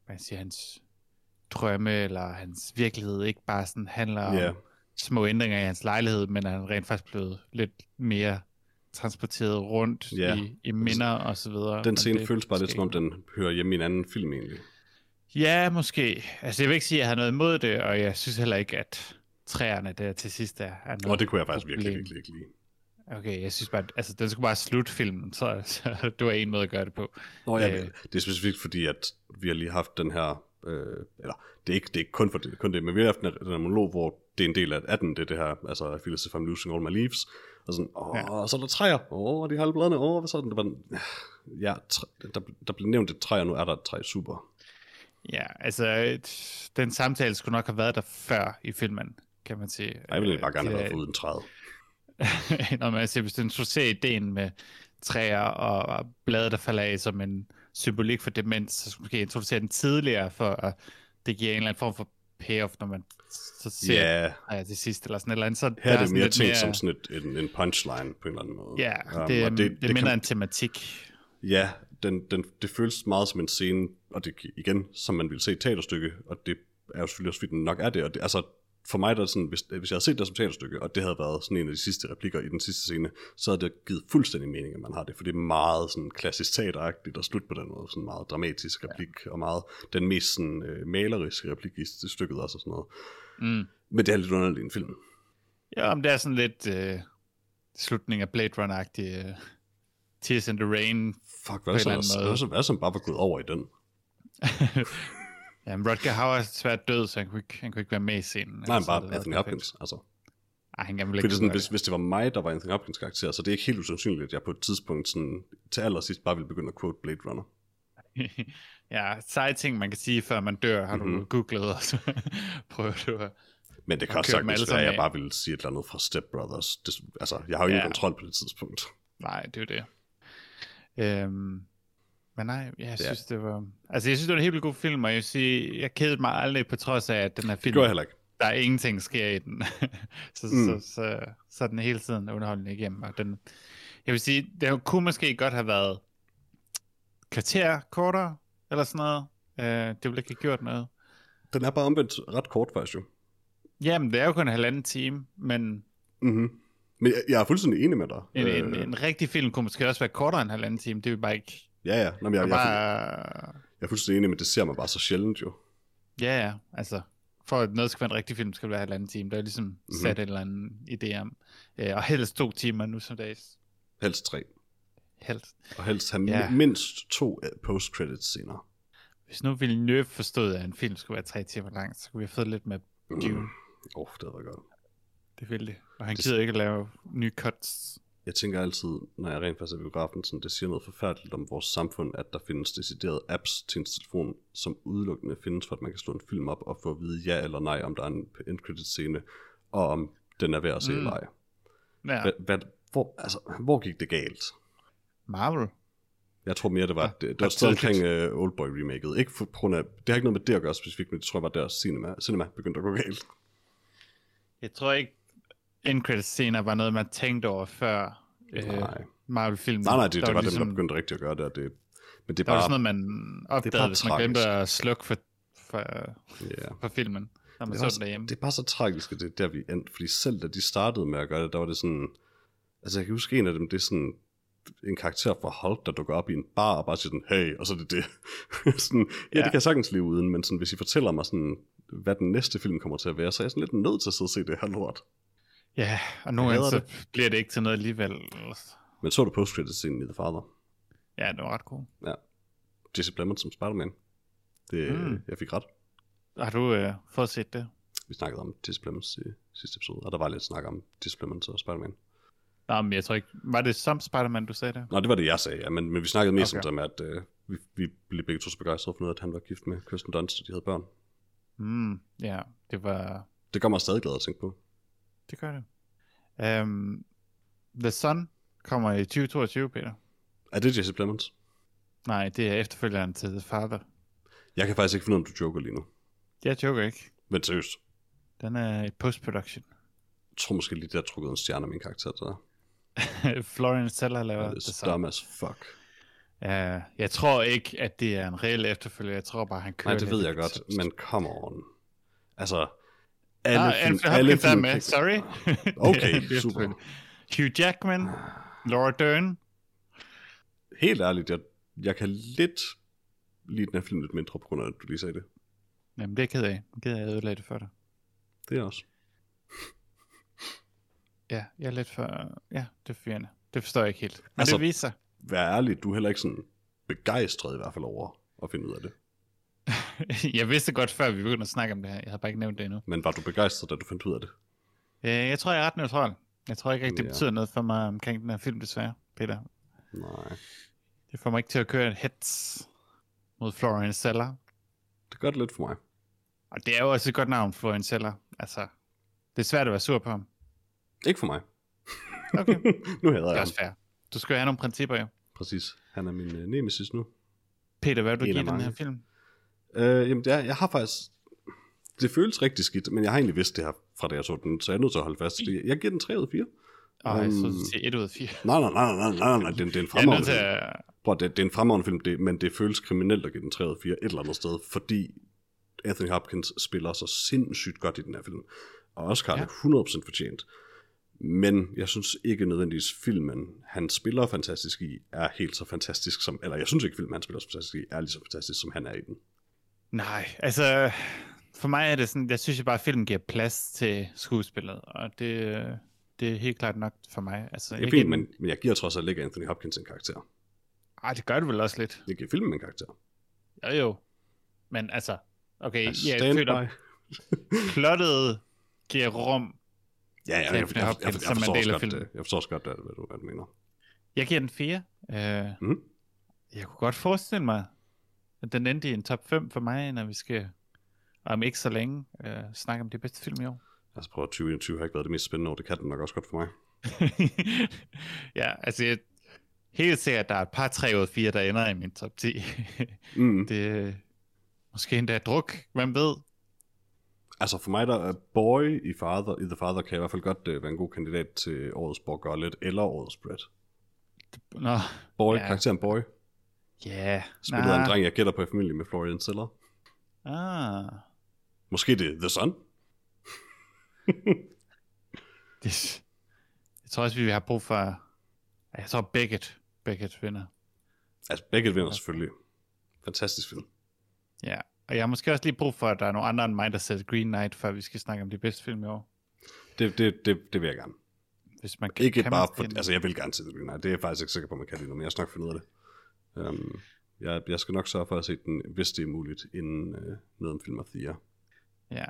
A: hvad siger, hans drømme eller hans virkelighed ikke bare sådan handler om
B: Ja.
A: små ændringer i hans lejlighed, men at han rent faktisk blevet lidt mere transporteret rundt
B: Ja.
A: i, i minder og så videre.
B: Den scene
A: det
B: føles bare lidt som om, den hører hjemme i en anden film egentlig.
A: Ja, måske. Altså, jeg vil ikke sige, at jeg har noget imod det, og jeg synes heller ikke, at træerne der til sidst er, er noget
B: Og det kunne jeg faktisk virkelig,
A: problem.
B: virkelig ikke lide.
A: Okay, jeg synes bare, at- altså, den skulle bare slutte filmen, så, så det var en måde at gøre det på.
B: Nå, ja,
A: Øh.
B: det er specifikt fordi, at vi har lige haft den her, øh, eller det er ikke, det er ikke kun for det, kun det, men vi har haft den her, den her monolog, hvor det er en del af 18, det er det her, altså I feel as if I'm losing all my leaves, og sådan, åh,
A: Ja.
B: ja. så er der træer, åh, de har alle bladene, åh, hvad så den, den, ja, træ, der, der blev nævnt et træ, og nu er der et træ, super.
A: Ja, altså, den samtale skulle nok have været der før i filmen, kan man sige.
B: Jeg ville egentlig bare gerne
A: Øh,
B: have været foruden træet.
A: Når man siger, hvis du introducerer ideen med træer og blade, der falder af som en symbolik for demens, så skulle man måske introducere den tidligere, for at det giver en eller anden form for payoff, når man så ser
B: Ja,
A: ja. til sidst, eller sådan et eller andet. Så
B: her er det mere tænkt som sådan et, en, en punchline på en eller anden måde.
A: Ja,
B: Um,
A: det,
B: og
A: det, det
B: kan-
A: minder en tematik.
B: Ja, den, den, det føles meget som en scene, og det igen, som man ville se et teaterstykke, og det er jo selvfølgelig også, fordi den nok er det, og det, altså, for mig der er sådan, hvis, hvis jeg havde set det som teaterstykke, og det havde været sådan en af de sidste replikker i den sidste scene, så havde det givet fuldstændig mening, at man har det, for det er meget sådan klassisk teateragtigt og slut på den måde, sådan meget dramatisk replik, ja. og meget den mest sådan øh, maleriske replik i stykket også og sådan noget.
A: Mm.
B: Men det er lidt underligt en film.
A: Ja, om det er sådan lidt øh, slutning af Blade Runner-agtig øh, Tears in the Rain.
B: Fuck, hvad så, hvad, så, hvad som bare var gået over i den?
A: ja, men Rutger Hauer er svært død, så han kunne ikke, han kunne ikke være med i scenen.
B: Nej, men bare Anthony Hopkins, altså.
A: Ej, han kan vel
B: ikke sådan, hvis, hvis det var mig, der var Anthony Hopkins karakter, så det er ikke helt usandsynligt, at jeg på et tidspunkt sådan, til allersidst bare ville begynde at quote Blade Runner.
A: ja, seje ting, man kan sige, før man dør, har mm-hmm. du mhm. googlet, og så prøver du at
B: men det kan også sagtens være, at jeg bare ville sige et eller andet fra Step Brothers. Det, altså, jeg har jo ja. ingen kontrol på det tidspunkt.
A: Nej, det er jo det. Øhm, men nej, jeg synes, ja. det var... Altså, jeg synes, det var en helt god film, og jeg vil sige, jeg kedede mig aldrig på trods af, at den her film...
B: Det jeg heller ikke.
A: Der er ingenting sker i den. så, mm. så, så, så, er den hele tiden underholdende igennem. Og den, jeg vil sige, det kunne måske godt have været kvarter kortere, eller sådan noget. Uh, det ville ikke have gjort noget.
B: Den er bare omvendt ret kort faktisk jo.
A: Jamen, det er jo kun en halvanden time, men...
B: Mm-hmm. Men jeg, jeg er fuldstændig enig med dig.
A: En, en, øh. en rigtig film kunne måske også være kortere end en halvanden time, det er bare ikke...
B: Ja, ja. Nå, men jeg, jeg,
A: bare...
B: jeg, jeg er fuldstændig enig, men det ser man bare så sjældent jo.
A: Ja, ja. Altså, for at noget skal være en rigtig film, skal det være en halvanden time. Der er ligesom mm-hmm. sat en eller anden idé om. Øh, og helst to timer nu som dags.
B: Helst tre.
A: Helst.
B: Og helst have ja. mindst to øh, post-credits scener.
A: Hvis nu ville Nøb forstået, at en film skulle være tre timer lang, så kunne vi have fået lidt med Dune. Åh, mm.
B: oh, det var godt.
A: Det vil det. Og han det... gider ikke at lave nye cuts.
B: Jeg tænker altid, når jeg rent faktisk er biografen, sådan, det siger noget forfærdeligt om vores samfund, at der findes deciderede apps til en telefon, som udelukkende findes for, at man kan slå en film op og få at vide ja eller nej, om der er en end credit scene, og om den er værd at se mm. eller ej. Ja. Hvad, hvad, hvor, altså, hvor gik det galt?
A: Marvel.
B: Jeg tror mere, det var, det, det var stadig omkring uh, Oldboy remaket. Ikke for, på grund af, det har ikke noget med det at gøre specifikt, men det tror jeg var der cinema, cinema begyndte at gå galt.
A: Jeg tror ikke, end scener var noget, man tænkte over før øh, Marvel-filmen.
B: Nej, nej, det, det var, var ligesom, dem, der begyndte rigtig at gøre det. Det men det er
A: bare,
B: var
A: sådan noget, man opdagede, hvis man glemte at slukke for, for, yeah. for filmen, når man det så den derhjemme.
B: Det er bare så tragisk, at det er der, vi endte. Fordi selv da de startede med at gøre det, der var det sådan... Altså, jeg kan huske en af dem, det er sådan en karakter fra Hulk, der dukker op i en bar og bare siger sådan, hey, og så er det det. sådan, ja, ja, det kan jeg sagtens leve uden, men sådan, hvis I fortæller mig sådan, hvad den næste film kommer til at være, så er jeg sådan lidt nødt til at sidde og se det her lort.
A: Ja, og nogle gange så bliver det ikke til noget alligevel.
B: Men så du post credit scenen i The Father?
A: Ja, det var ret cool.
B: Ja. Jesse Plemons som Spider-Man. Det, mm. Jeg fik ret.
A: Har du øh, fået set det?
B: Vi snakkede om Jesse Plemons i sidste episode, og der var lidt snak om Jesse Plemons og Spider-Man.
A: Nej, men jeg tror ikke... Var det som Spider-Man, du sagde det?
B: Nej, det var det, jeg sagde, ja. Men, men vi snakkede mest okay. om det at øh, vi, vi blev begge to så begejstrede for noget, at han var gift med Kirsten Dunst, og de havde børn.
A: Mm, ja, det var...
B: Det gør mig stadig glad at tænke på.
A: Det gør det. Um, The Sun kommer i 2022, Peter.
B: Er det Jesse Plemons?
A: Nej, det er efterfølgeren til The Father.
B: Jeg kan faktisk ikke finde ud af, om du joker lige nu.
A: Jeg joker ikke.
B: Men seriøst.
A: Den er i post-production.
B: Jeg tror måske lige, det har trukket en stjerne af min karakter der.
A: Florian Zeller laver ja,
B: det er dumb as fuck.
A: Ja, jeg tror ikke, at det er en reel efterfølger. Jeg tror bare, han kører
B: Nej, det ved jeg godt, men come on. Altså,
A: alle ah, film, alle film, med. Sorry.
B: okay, super.
A: Hugh Jackman, Laura Dern.
B: Helt ærligt, jeg, jeg kan lidt lide den her film lidt mindre, på grund af, at du lige sagde det.
A: Jamen, det er jeg ked af. Jeg ked af, at jeg ødelagde det for dig.
B: Det er også.
A: Ja, jeg er lidt for... Ja, det er fyrende. Det forstår jeg ikke helt. Men altså, det viser
B: Vær ærlig, du er heller ikke sådan begejstret i hvert fald over at finde ud af det.
A: jeg vidste godt, før vi begyndte at snakke om det her. Jeg havde bare ikke nævnt det endnu.
B: Men var du begejstret, da du fandt ud af det?
A: Øh, jeg tror, jeg er ret neutral. Jeg tror ikke rigtig, det ja. betyder noget for mig omkring den her film, desværre, Peter.
B: Nej.
A: Det får mig ikke til at køre en hits mod Florian Seller.
B: Det gør det lidt for mig.
A: Og det er jo også et godt navn, Florian Seller. Altså, det er svært at være sur på ham.
B: Ikke for mig.
A: Okay.
B: nu hedder jeg
A: Det er også fair. Du skal jo have nogle principper, jo.
B: Præcis. Han er min uh, nemesis nu.
A: Peter, hvad vil du give den her film?
B: Uh, jamen, det er, jeg har faktisk... Det føles rigtig skidt, men jeg har egentlig vidst det her fra da jeg så den, så jeg er nødt til at holde fast. Jeg giver den 3 ud af 4.
A: Ej, um, så siger 1 ud af 4.
B: Nej, nej, nej, nej, nej, nej,
A: fremragende. Jeg er nødt til at
B: Prøv, det, det er en fremragende film, det, men det føles kriminelt at give den 3 ud af 4 et eller andet sted, fordi Anthony Hopkins spiller så sindssygt godt i den her film. Og Oscar. Ja. er 100% fortjent. Men jeg synes ikke nødvendigvis filmen, han spiller fantastisk i, er helt så fantastisk som, eller jeg synes ikke filmen, han spiller så fantastisk i, er lige så fantastisk, som han er i den.
A: Nej, altså for mig er det sådan, jeg synes jo bare, at filmen giver plads til skuespillet, og det, det er helt klart nok for mig. Altså,
B: Det
A: jeg giver
B: men, men jeg giver trods alt ikke Anthony Hopkins en karakter.
A: Ej, det gør det vel også lidt.
B: Jeg giver filmen en karakter.
A: Jo, jo. Men altså, okay,
B: Altså,
A: jeg føler, plottet giver rum.
B: Ja, ja, jeg, jeg, jeg, jeg, jeg,
A: en
B: forstår også godt, det. jeg forstår også godt, hvad du, hvad du mener.
A: Jeg giver den 4. Uh,
B: Mhm.
A: Jeg kunne godt forestille mig, den endte i en top 5 for mig, når vi skal om ikke så længe uh, snakke om de bedste film i år.
B: Altså prøv at 2021 har ikke været det mest spændende år, det kan den nok også godt for mig.
A: ja, altså jeg, helt sikkert, der er et par 3 ud af 4, der ender i min top 10.
B: Mm.
A: det måske endda druk, hvem ved?
B: Altså for mig, der er Boy i, Father, i The Father, kan i hvert fald godt uh, være en god kandidat til årets Borg Gullet eller årets Brett.
A: Nå,
B: Boy,
A: ja.
B: karakteren Boy,
A: ja.
B: spillet af en dreng, jeg gætter på i familie med Florian Seller.
A: Ah,
B: Måske det er The Sun?
A: det, jeg tror også, vi har brug for... Jeg tror, Beckett, Beckett vinder.
B: Altså begge vinder selvfølgelig. Fantastisk film.
A: Ja, og jeg har måske også lige brug for, at der er nogle andre end mig, der sætter Green Knight, før vi skal snakke om de bedste film i år.
B: Det, det, det, det vil jeg gerne.
A: Hvis man kan,
B: Ikke
A: kan
B: bare
A: man
B: for, altså jeg vil gerne se The Green Knight. Det er jeg faktisk ikke sikker på, man kan lige nu, men jeg skal nok finde ud af det. Um, jeg, jeg skal nok sørge for at se den, hvis det er muligt, inden uh, noget om film of the Year.
A: Ja.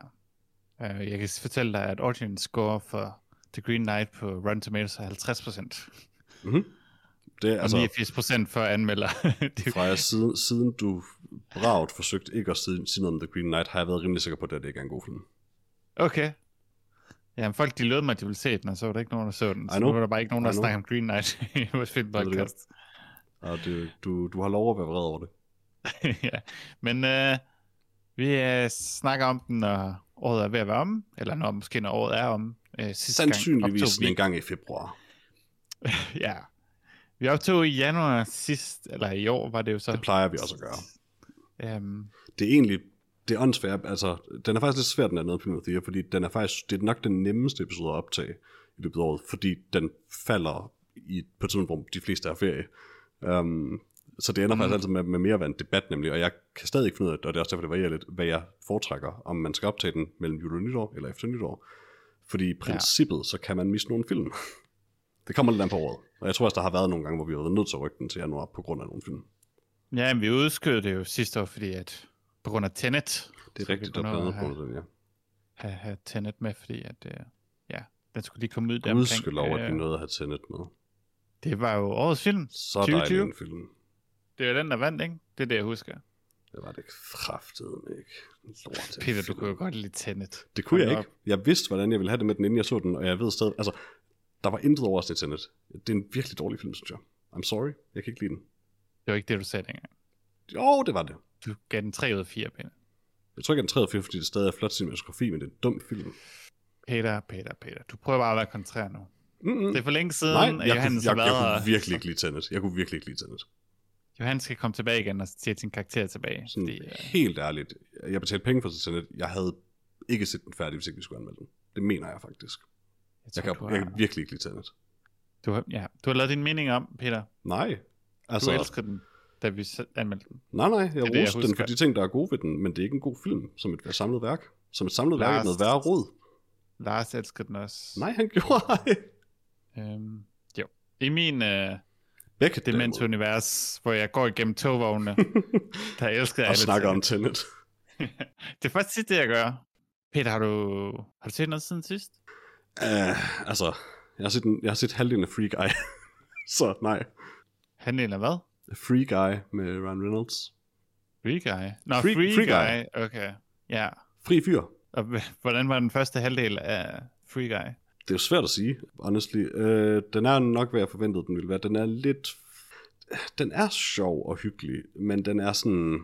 A: Uh, jeg kan fortælle dig, at audience score for The Green Knight på Rotten Tomatoes er 50%.
B: Mm-hmm. Det er
A: Altså... Og
B: altså
A: 89% for anmelder. det,
B: fra jeg, siden, siden du bragt forsøgt ikke at sige, noget om The Green Knight, har jeg været rimelig sikker på, at det ikke er en god film.
A: okay. Jamen, folk de lød mig, at de ville se den, og så var der ikke nogen, der så den. Så nu var der bare ikke nogen, der snakker om Green Knight i vores filmpodcast.
B: Og det, du, du har lov at være vred over det.
A: ja. Men uh, vi uh, snakker om den, når året er ved at være om, eller når måske når året er om. Sidste
B: Sandsynligvis
A: gang optog
B: en gang i februar.
A: ja. Vi optog i januar sidst, eller i år var det jo så.
B: Det plejer vi også at gøre.
A: Um,
B: Det er egentlig, det er åndssvært, altså, den er faktisk lidt svær, den er noget film of the Year, fordi den er faktisk, det er nok den nemmeste episode at optage i løbet af året, fordi den falder i, på et tidspunkt, hvor de fleste har ferie. Um, så det ender mm. faktisk altid med, med mere at være en debat, nemlig, og jeg kan stadig ikke finde ud af, og det er også derfor, det varierer lidt, hvad jeg foretrækker, om man skal optage den mellem jul og nytår, eller efter nytår. Fordi i princippet, ja. så kan man miste nogle film. det kommer lidt an på året. Og jeg tror også, der har været nogle gange, hvor vi har været nødt til at rykke den til januar på grund af nogle film.
A: ja, men vi udskød det jo sidste år, fordi at på grund af Tenet.
B: Det er rigtigt, der er
A: have,
B: på den, ja.
A: have, have Tenet med, fordi at, uh, ja, den skulle lige komme ud der omkring.
B: Gudskelov, at vi
A: Øh,
B: nåede at have Tenet med.
A: Det var jo årets film.
B: Så dejlig
A: 2020.
B: en film.
A: Det var den, der vandt, ikke? Det er det, jeg husker.
B: Det var det kraftedeme ikke. Lort,
A: Peter, du kunne jo godt lide Tenet.
B: Det kunne jeg ikke. Jeg vidste, hvordan jeg ville have det med den, inden jeg så den, og jeg ved stadig, altså, der var intet over til Tenet. Det er en virkelig dårlig film, synes jeg. I'm sorry, jeg kan ikke lide den.
A: Det var ikke det, du sagde dengang.
B: Jo, det var det.
A: Du gav den 3 ud af 4, Peter.
B: Jeg tror ikke, den tredje film, fordi det stadig er flot cinematografi, men det er en dum film.
A: Peter, Peter, Peter. Du prøver bare at være kontrær nu.
B: Mm-mm.
A: Det er for længe siden,
B: Nej,
A: at
B: jeg, kunne,
A: Johannes
B: jeg,
A: har
B: jeg,
A: været...
B: kunne virkelig ikke lide Tenet. Jeg kunne virkelig ikke lide Tenet.
A: Johannes skal komme tilbage igen og sætte sin karakter tilbage.
B: Sådan
A: Fordi, øh,
B: helt ærligt. Jeg betalte penge for Tenet. Jeg havde ikke set den færdig, hvis ikke vi skulle anmelde den. Det mener jeg faktisk.
A: jeg,
B: Jeg
A: tror,
B: kan,
A: du,
B: jeg kan virkelig ikke lide Tenet.
A: du, har, ja, du har lavet din mening om, Peter.
B: Nej.
A: Du
B: Altså,
A: elsker den, da vi anmeldte den.
B: Nej, nej, jeg
A: det, jeg
B: roste den
A: husker.
B: for de ting, der er gode ved den, men det er ikke en god film, som et samlet værk. Som et samlet værk er
A: Lars-
B: noget værre råd.
A: Lars elsker den også.
B: Nej, han gjorde ej.
A: Øhm, jo. I min øh,
B: Beckett
A: Demento-univers, hvor jeg går igennem togvognene, der elsker jeg
B: og snakker om
A: Tenet. Det er faktisk det jeg gør. Peter, har du, har du set noget siden sidst?
B: Uh, altså, jeg har set, en, jeg har set halvdelen af Free Guy. Så nej.
A: Handelen af hvad?
B: Free Guy med Ryan Reynolds.
A: Free Guy? Nå,
B: Free-
A: Free,
B: Free
A: Guy.
B: Guy.
A: Okay, ja.
B: Fri fyr.
A: Og hvordan var den første halvdel af Free Guy?
B: Det er jo svært at sige, honestly. Uh, den er nok, hvad jeg forventede, den ville være. Den er lidt... Den er sjov og hyggelig, men den er sådan...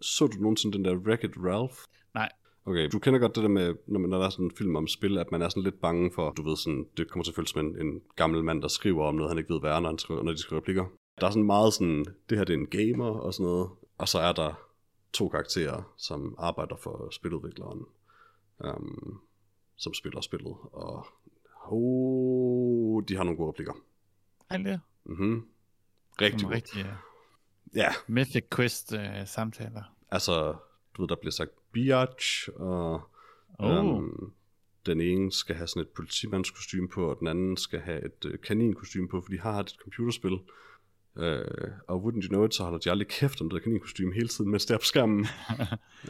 B: Så du nogensinde den der Wreck-It Ralph?
A: Nej.
B: Okay, du kender godt det der med, når, man, når der er sådan en film om spil, at man er sådan lidt bange for, du ved sådan, det kommer til at føles som en, en gammel mand, der skriver om noget, han ikke ved hvad er, når, han skriver, når de skriver replikker. Der er sådan meget sådan, det her det er en gamer og sådan noget. Og så er der to karakterer, som arbejder for spiludvikleren, um, som spiller spillet. Og oh, de har nogle gode replikker.
A: Ej, det
B: Mm-hmm. Rigtig
A: er
B: gode.
A: rigtig uh,
B: Ja,
A: Mythic Quest uh, samtaler.
B: altså, du ved, der bliver sagt biatch, og
A: Oh.
B: um, den ene skal have sådan et politimandskostyme på, og den anden skal have et uh, kaninkostyme på, for de har et computerspil. Uh, og wouldn't you know it, så holder de aldrig kæft om det der kaninkostyme hele tiden, mens det er på skærmen.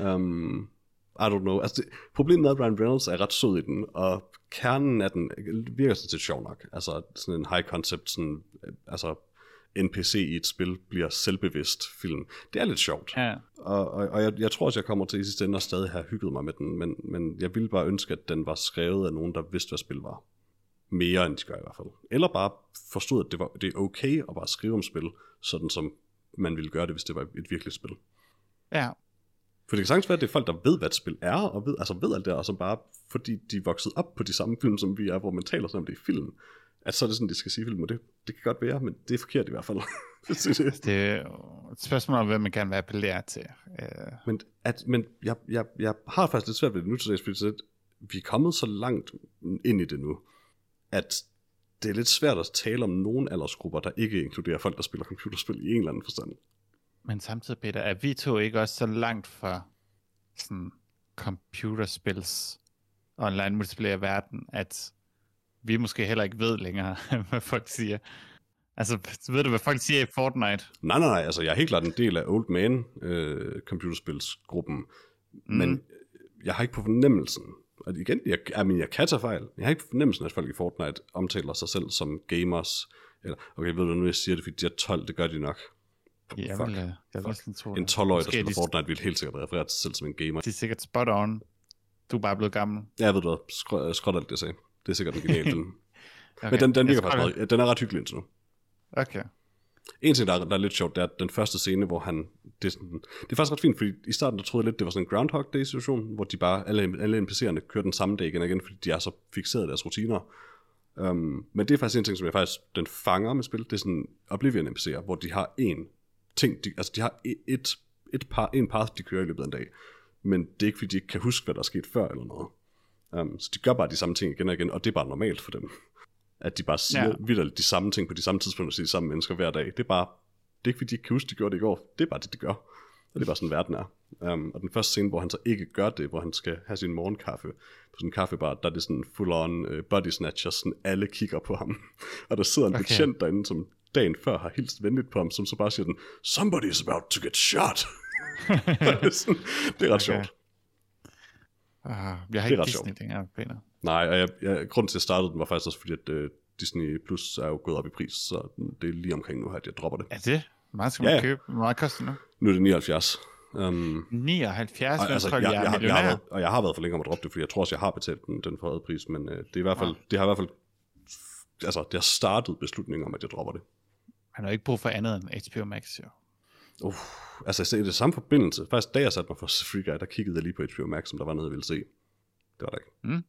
B: um, I don't know. Altså, det, problemet med, at Ryan Reynolds er ret sød i den, og kernen af den virker sådan set sjov nok. Altså sådan en high concept, sådan, øh, altså NPC i et spil bliver selvbevidst film. Det er lidt sjovt.
A: Ja.
B: Og, og, og jeg, jeg tror også, jeg kommer til i sidste ende og stadig have hygget mig med den, men, men jeg ville bare ønske, at den var skrevet af nogen, der vidste, hvad spil var. Mere end de gør i hvert fald. Eller bare forstod, at det, var, det er okay at bare skrive om spil, sådan som man ville gøre det, hvis det var et virkeligt spil.
A: Ja.
B: For det kan sagtens være, at det er folk, der ved, hvad et spil er, og ved, altså ved alt det, og som bare, fordi de er vokset op på de samme film, som vi er, hvor man taler sådan om det i film, at så er det sådan, de skal sige film, og det, det kan godt være, men det er forkert i hvert fald.
A: Det er et spørgsmål om, hvad man gerne vil appellere til. Uh,
B: Men, at, men jeg, jeg, jeg har faktisk lidt svært ved det nu til dags, fordi vi er kommet så langt ind i det nu, at det er lidt svært at tale om nogen aldersgrupper, der ikke inkluderer folk, der spiller computerspil i en eller anden forstand.
A: Men samtidig, Peter, er vi to ikke også så langt fra sådan computerspils online multiplayer verden, at vi måske heller ikke ved længere, hvad folk siger. Altså, ved du, hvad folk siger i Fortnite?
B: Nej, nej, nej, altså jeg er helt klart en del af Old Man øh, computerspilsgruppen, mm. men jeg har ikke på fornemmelsen, og igen, jeg, jeg, men jeg kan tage fejl, jeg har ikke på fornemmelsen, at folk i Fortnite omtaler sig selv som gamers, eller, okay, ved du nu, jeg siger det, fordi de er 12, det gør de nok.
A: Jeg
B: Fuck.
A: vil, øh, jeg vil sådan tro
B: En
A: det.
B: 12-årig, der
A: er
B: spiller
A: de,
B: Fortnite, vil helt sikkert referere til sig selv som en gamer.
A: de er sikkert spot on. Du er bare blevet gammel.
B: Ja, ved du hvad, skråt, skråt alt det, jeg sagde. Det er sikkert en genial film.
A: Okay.
B: Men den, den virker faktisk meget, den er ret hyggelig indtil nu.
A: Okay.
B: En ting, der er, der er lidt sjovt, det er den første scene, hvor han... Det er, sådan, det er faktisk ret fint, fordi i starten der troede jeg lidt, det var sådan en Groundhog Day-situation, hvor de bare, alle, alle NPC'erne kører den samme dag igen og igen, fordi de er så fixeret i deres rutiner. Um, men det er faktisk en ting, som jeg faktisk, den fanger med spil, det er sådan Oblivion NPC'er, hvor de har en ting, de, altså de har et, et, par, en path, de kører i løbet af en dag, men det er ikke, fordi de ikke kan huske, hvad der er sket før eller noget. Um, så de gør bare de samme ting igen og igen, og det er bare normalt for dem. At de bare siger
A: Ja.
B: vidderligt de samme ting på de samme tidspunkter til de samme mennesker hver dag. Det er bare, det er ikke fordi, de ikke kan huske, de gjorde det i går. Det er bare det, de gør. Og det er bare sådan, verden er. Um, og den første scene, hvor han så ikke gør det, hvor han skal have sin morgenkaffe på sådan en kaffebar, der er det sådan full on uh, body snatcher, sådan alle kigger på ham. og der sidder en
A: okay.
B: betjent derinde, som dagen før har hilst venligt på ham, som så bare siger den, somebody is about to get shot. det, er sådan, det er ret
A: Okay.
B: sjovt.
A: Uh, jeg har
B: Det er
A: ikke Disney
B: sjovt.
A: længere, Peter.
B: Nej, og jeg, jeg, grunden til, at jeg startede den, var faktisk også fordi, at uh, Disney Plus er jo gået op i pris, så det er lige omkring nu, at jeg dropper det.
A: Er det? Hvor meget skal
B: Ja,
A: man
B: ja.
A: købe? Hvor meget koster det nu?
B: Nu er det 79. Um,
A: 79,
B: og, altså, jeg,
A: jeg,
B: jeg,
A: jeg
B: har, jeg, har
A: millionær?
B: været, og jeg har været for længe om at droppe det, fordi jeg tror også, jeg har betalt den, den forhøjede pris, men uh, det, er i hvert fald, det har i hvert fald altså, det har startet beslutningen om, at jeg dropper det.
A: Han har ikke brug for andet end HBO Max, jo.
B: Uh, altså, i det samme forbindelse, faktisk da jeg satte mig for Free Guy, der kiggede jeg lige på HBO Max, om der var noget, jeg ville se. Det var der ikke.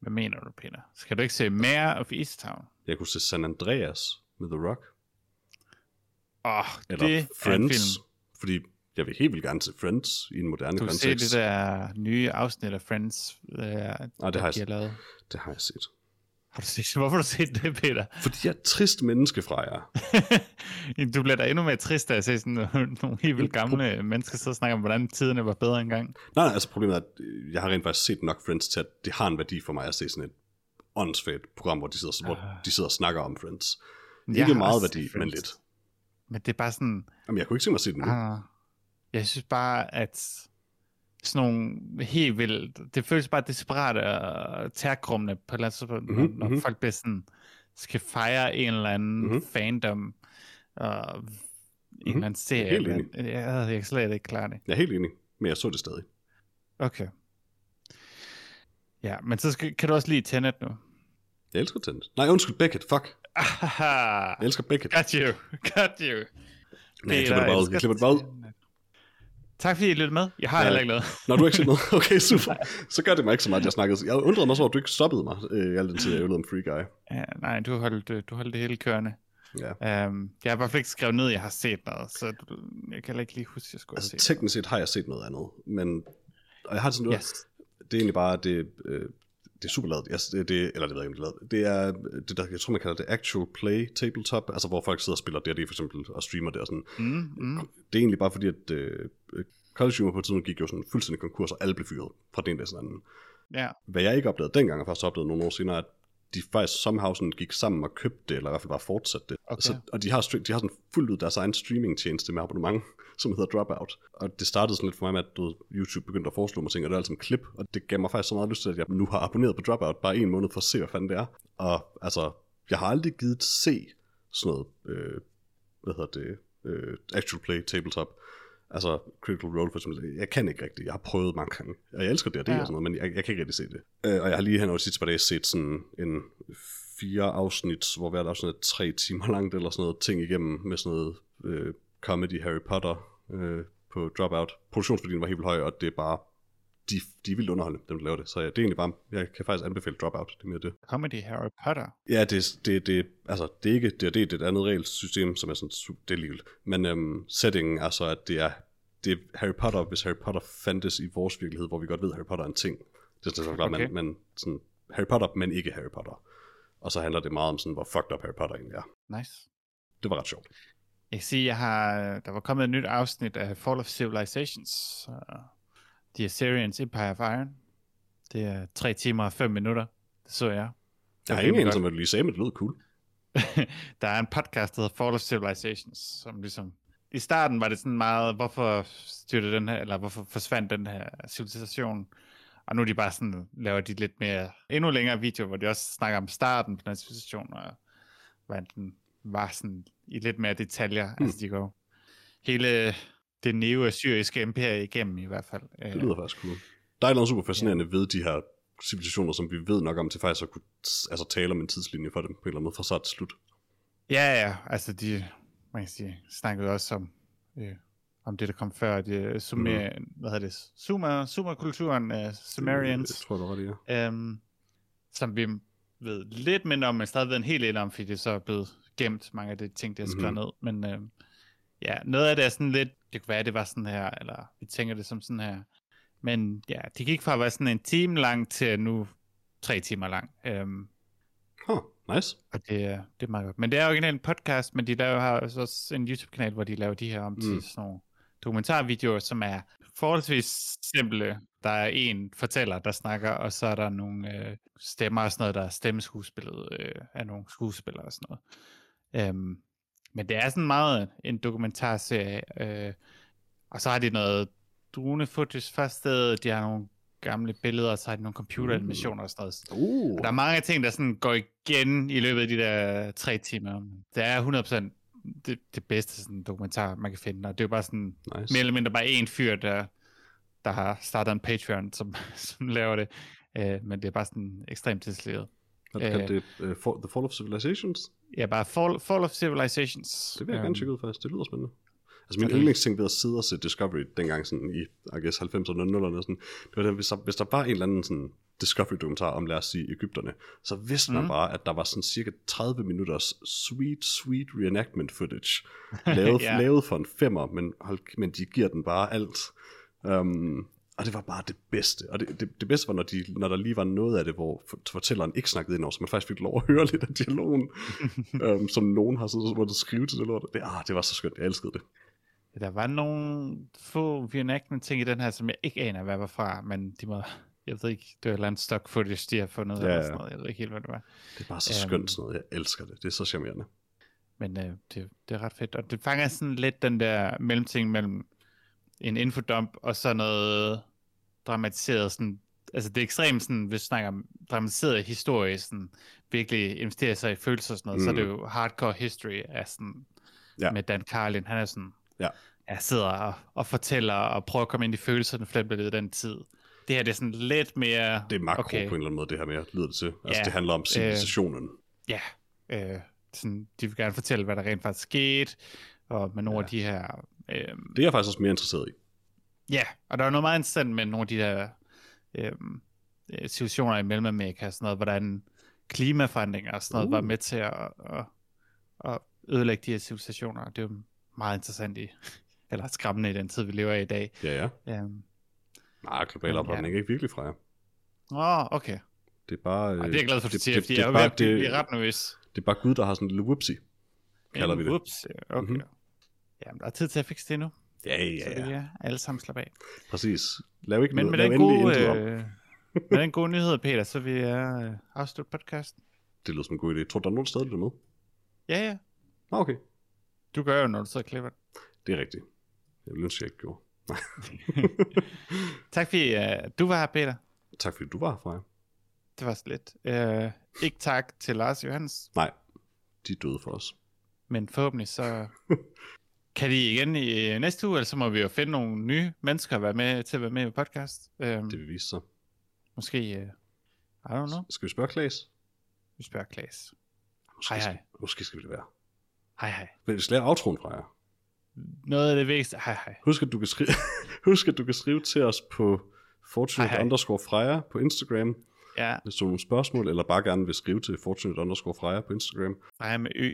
A: Hvad mener du, Peter? Skal du ikke se mere of Easttown?
B: Jeg kunne se San Andreas med The Rock,
A: Åh, oh,
B: eller
A: det er en
B: Friends,
A: film.
B: fordi jeg vil helt vildt gerne se Friends i en moderne
A: Du kan se
B: kontekst.
A: det der nye afsnit af Friends, øh,
B: Nej, det har,
A: de
B: jeg,
A: har lavet.
B: det har jeg set.
A: Har du set, hvorfor har du set det, Peter?
B: Fordi jeg er et trist menneske fra jer.
A: du bliver da endnu mere trist af at se sådan nogle, helt vildt gamle mennesker sidde og snakke om, hvordan tiderne var bedre engang.
B: Nej, nej, altså problemet er, at øh, jeg har rent faktisk set nok Friends til, at det har en værdi for mig at se sådan et åndssvagt program, hvor de sidder, hvor de sidder og snakker om Friends.
A: Jeg
B: Ikke meget værdi, men lidt.
A: Men det er bare sådan,
B: Jamen, jeg kunne ikke se mig se den nu.
A: ah, jeg synes bare, at sådan nogle helt vildt, det føles bare desperat og tærkrummende på et eller andet tidspunkt,
B: Mhm,
A: mm-hmm, når
B: mhm.
A: folk bliver sådan, skal fejre en eller anden
B: Mhm.
A: mm-hmm. fandom, og en eller anden serie.
B: Helt
A: men jeg, jeg kan slet ikke klare det.
B: Jeg er helt enig, men jeg så det stadig.
A: Okay. Ja, men så skal, kan du også lide Tenet nu.
B: Jeg elsker Tenet. Nej, undskyld, Beckett. Fuck. Jeg elsker Beckett.
A: Got you. Got you.
B: Nej, jeg klipper det bare ud. Jeg klipper det bare ud.
A: Tak fordi I lyttede med. Jeg har
B: Ja.
A: heller ikke noget.
B: Nå, du ikke set noget? Okay, super. Så gør det mig ikke så meget, jeg snakkede. Jeg undrede mig så, at du ikke stoppede mig øh, i al den tid, jeg øvede om Free Guy.
A: Ja, nej, du holdt, øh, du holdt det hele kørende.
B: Ja.
A: Um, jeg har fald ikke skrevet ned, at jeg har set noget, så jeg kan heller ikke lige huske, at jeg skulle
B: Altså
A: have set
B: teknisk set har jeg set noget andet, men og jeg har sådan noget,
A: Yes.
B: det er egentlig bare, det, øh, det er super lavet, yes, det, det, eller det ved jeg ikke, det er. Det er, det der, jeg tror man kalder det actual play tabletop, altså hvor folk sidder og spiller D&D for eksempel, og streamer det og sådan.
A: Mm, mm.
B: Det er egentlig bare fordi, at øh, College Humor på et tidspunkt gik jo sådan fuldstændig konkurs, og alle blev fyret fra den dag til den anden.
A: Ja,
B: Hvad jeg ikke oplevede dengang, og først oplevede nogle år senere, at de faktisk somehow sådan gik sammen og købte det, eller i hvert fald bare fortsatte det.
A: Okay.
B: Så, og de har, de har sådan fuldt ud deres egen streaming-tjeneste med abonnement, som hedder Dropout. Og det startede sådan lidt for mig med, at du, ved, YouTube begyndte at foreslå mig ting, og det er alt som klip, og det gav mig faktisk så meget lyst til, at jeg nu har abonneret på Dropout bare en måned for at se, hvad fanden det er. Og altså, jeg har aldrig givet se sådan noget, øh, hvad hedder det, øh, actual play tabletop. Altså Critical Role for eksempel. Jeg kan ikke rigtigt. Jeg har prøvet mange gange. Og jeg elsker det og det
A: Ja.
B: og sådan noget, men jeg, jeg kan ikke rigtig se det. Øh, og jeg har lige hen over de sidste par dage set sådan en fire afsnit, hvor hvert afsnit er tre timer langt eller sådan noget ting igennem med sådan noget øh, comedy Harry Potter øh, på Dropout. Produktionsværdien var helt vildt høj, og det er bare de, de er vildt underholdende, dem der laver det. Så ja, det er egentlig bare, jeg kan faktisk anbefale Dropout, det er mere det.
A: Comedy Harry Potter.
B: Ja, det, det, det, altså, det er ikke det, er, det er et andet regelsystem, som er sådan, det er ligegyldigt. Men øhm, settingen er så, at det er, det er Harry Potter, hvis Harry Potter fandtes i vores virkelighed, hvor vi godt ved, at Harry Potter er en ting. Det er så klart,
A: Okay.
B: men, men sådan, Harry Potter, men ikke Harry Potter. Og så handler det meget om sådan, hvor fucked up Harry Potter egentlig er.
A: Nice.
B: Det var ret sjovt.
A: Jeg kan sige, jeg har, der var kommet et nyt afsnit af Fall of Civilizations. The Assyrians Empire of Iron. Det er 3 timer og 5 minutter. Det så jeg.
B: Har
A: var
B: ingen
A: rimelig
B: anelse om, hvad du lige sagde, men det lød cool.
A: der er en podcast, der hedder Fall of Civilizations, som ligesom... I starten var det sådan meget, hvorfor styrte den her, eller hvorfor forsvandt den her civilisation? Og nu er de bare sådan, laver de lidt mere, endnu længere videoer, hvor de også snakker om starten på den civilisation, og hvordan den var sådan i lidt mere detaljer. Mm. Altså de går hele det neo-assyriske imperie igennem i hvert fald. Øh,
B: Det lyder faktisk cool. Der er noget super fascinerende ja. ved de her civilisationer, som vi ved nok om til faktisk at kunne altså, tale om en tidslinje for dem på en eller anden måde fra start til slut.
A: Ja, ja, altså de, man kan sige, snakkede også om, øh, om det, der kom før, det Sumer, mm. hvad hedder det, Sumer, Sumer-kulturen, uh, Sumerians,
B: Det tror jeg, der var det, ja.
A: øhm, som vi ved lidt mindre om, men stadig ved en hel del om, fordi det så er blevet gemt, mange af de ting, der er skrevet
B: Mhm.
A: ned, men øh, ja, noget af det er sådan lidt, det kunne være, det var sådan her, eller vi tænker det som sådan her, men ja, det gik fra at være sådan en time lang til nu tre timer lang. Øhm,
B: Huh, nice.
A: og det, er- det er meget godt. Men det er originalt en podcast, men de laver har også- en YouTube-kanal, hvor de laver de her om til
B: Mm.
A: sådan nogle dokumentarvideoer, som er forholdsvis simple. Der er en fortæller, der snakker, og så er der nogle øh, stemmer og sådan noget, der er stemmeskuespillet øh, af nogle skuespillere og sådan noget. Øhm, men det er sådan meget en dokumentarserie. Øh, og så har de noget drone footage først, de har nogle gamle billeder, og så har de nogle computeranimationer og sådan noget.
B: Uh,
A: Og der er mange ting, der sådan går igen i løbet af de der tre timer. Det er 100% det, det bedste sådan, dokumentar, man kan finde. Og det er jo bare sådan,
B: nice.
A: mere eller mindre bare en fyr, der, der har startet en Patreon, som, som laver det. Uh, men det er bare sådan ekstremt tidsleret.
B: Hvad
A: øh,
B: kaldte det? Uh, for, The Fall of Civilizations?
A: Ja, bare Fall, Fall of Civilizations.
B: Det vil jeg
A: Øhm,
B: gerne tjekke ud faktisk. Det lyder spændende. Altså min
A: det-
B: yndlingsting ved at sidde og se Discovery dengang sådan i, I guess 90'erne og 00'erne, sådan, det var hvis der, hvis der var en eller anden sådan Discovery-dokumentar om, lad os sige, Ægypterne, så vidste man
A: Mhm.
B: bare, at der var sådan cirka 30 minutters sweet, sweet reenactment footage, lavet,
A: Ja.
B: lavet for en femmer, men, hold, men de giver den bare alt. Um, og det var bare det bedste. Og det, det, det bedste var, når, de, når der lige var noget af det, hvor for- fortælleren ikke snakkede ind over, så man faktisk fik lov at høre lidt af dialogen, um, som nogen har siddet og måttet skrive til det lort. Det, ah, det var så skønt. Jeg elskede det.
A: Der var nogle få reenactment ting i den her, som jeg ikke aner, hvad var fra, men de må, jeg ved ikke, det var et eller andet stock footage, de har fundet,
B: Ja,
A: eller
B: ja.
A: sådan noget. Jeg ved ikke helt, hvad det var.
B: Det er bare så
A: Øhm.
B: skønt sådan noget. Jeg elsker det. Det er så charmerende.
A: Men øh, det, det er ret fedt. Og det fanger sådan lidt den der mellemting mellem en infodump og så noget dramatiseret sådan, altså det er ekstremt sådan, hvis du snakker om dramatiseret historie, sådan virkelig investerer sig i følelser og sådan noget, mm. så er det jo hardcore history af sådan,
B: Ja.
A: med Dan Carlin, han er sådan,
B: Ja.
A: jeg sidder og, og fortæller og prøver at komme ind i følelserne, for den i den tid. Det her det er sådan lidt mere...
B: Det er makro
A: okay,
B: på en eller anden måde, det her med, lyder det til. Altså,
A: Ja,
B: det handler om civilisationen.
A: Ja, øh, sådan, de vil gerne fortælle, hvad der rent faktisk skete, og med nogle
B: Ja.
A: af de her... Øh,
B: Det er jeg faktisk også mere interesseret i.
A: ja, og der er noget meget interessant med nogle af de der øh, øh, situationer i Mellemamerika, sådan noget, hvordan klimaforandringer og sådan noget
B: Uh.
A: var med til at, at, at ødelægge de her civilisationer. Det er jo meget interessant i, eller skræmmende i den tid, vi lever i i dag.
B: Ja, ja.
A: Um,
B: Nej, global opvarmning er ikke virkelig fra jer.
A: Åh, oh, okay.
B: Det er bare...
A: Ej,
B: øh,
A: det er jeg glad for, at du siger,
B: det-
A: fordi
B: det
A: jeg
B: er bare- det-
A: blive ret nervøs.
B: Det er bare Gud, der har sådan en lille whoopsie. kalder vi det.
A: Ja, okay.
B: Mhm.
A: Mm-hmm. Jamen, der er tid til at fikse det nu.
B: Ja,
A: Så det er alle sammen slappe af.
B: Præcis. Lav ikke
A: Men
B: noget,
A: med
B: lav
A: den, gode, øh, med den gode nyhed, Peter, så vil jeg øh, afslutte podcasten.
B: Det lyder som en god idé. Tror du, der er nogen steder, der er med?
A: Ja, ja.
B: Nå, okay.
A: Du gør jo, når du sidder og klipper det.
B: Er rigtigt. Jeg ville ønske, jeg ikke gjorde.
A: Tak fordi uh, du var her, Peter.
B: Tak fordi du var her, Freja.
A: Det var så lidt. Uh, ikke tak til Lars Johans,
B: Nej, de døde for os.
A: men forhåbentlig så kan de igen i øh, næste uge, eller så må vi jo finde nogle nye mennesker at være med, til at være med i podcast. Uh,
B: Det vil vise sig.
A: Måske, uh, I don't know,
B: Skal vi spørge Klaas?
A: vi spørger Klaas.
B: Måske,
A: Hej,
B: skal-
A: hej.
B: Måske skal vi det være.
A: Hej hej.
B: Men vi skal lave outroen, Freja.
A: Noget af det vigtigste. Hej hej.
B: Husk, at du kan skrive, Husk, at du kan skrive til os på fortunate
A: Hej, hej.
B: underscore Freja på Instagram,
A: Ja,
B: hvis du har nogle spørgsmål, eller bare gerne vil skrive til fortunate underscore Freja på Instagram.
A: Freja med ø.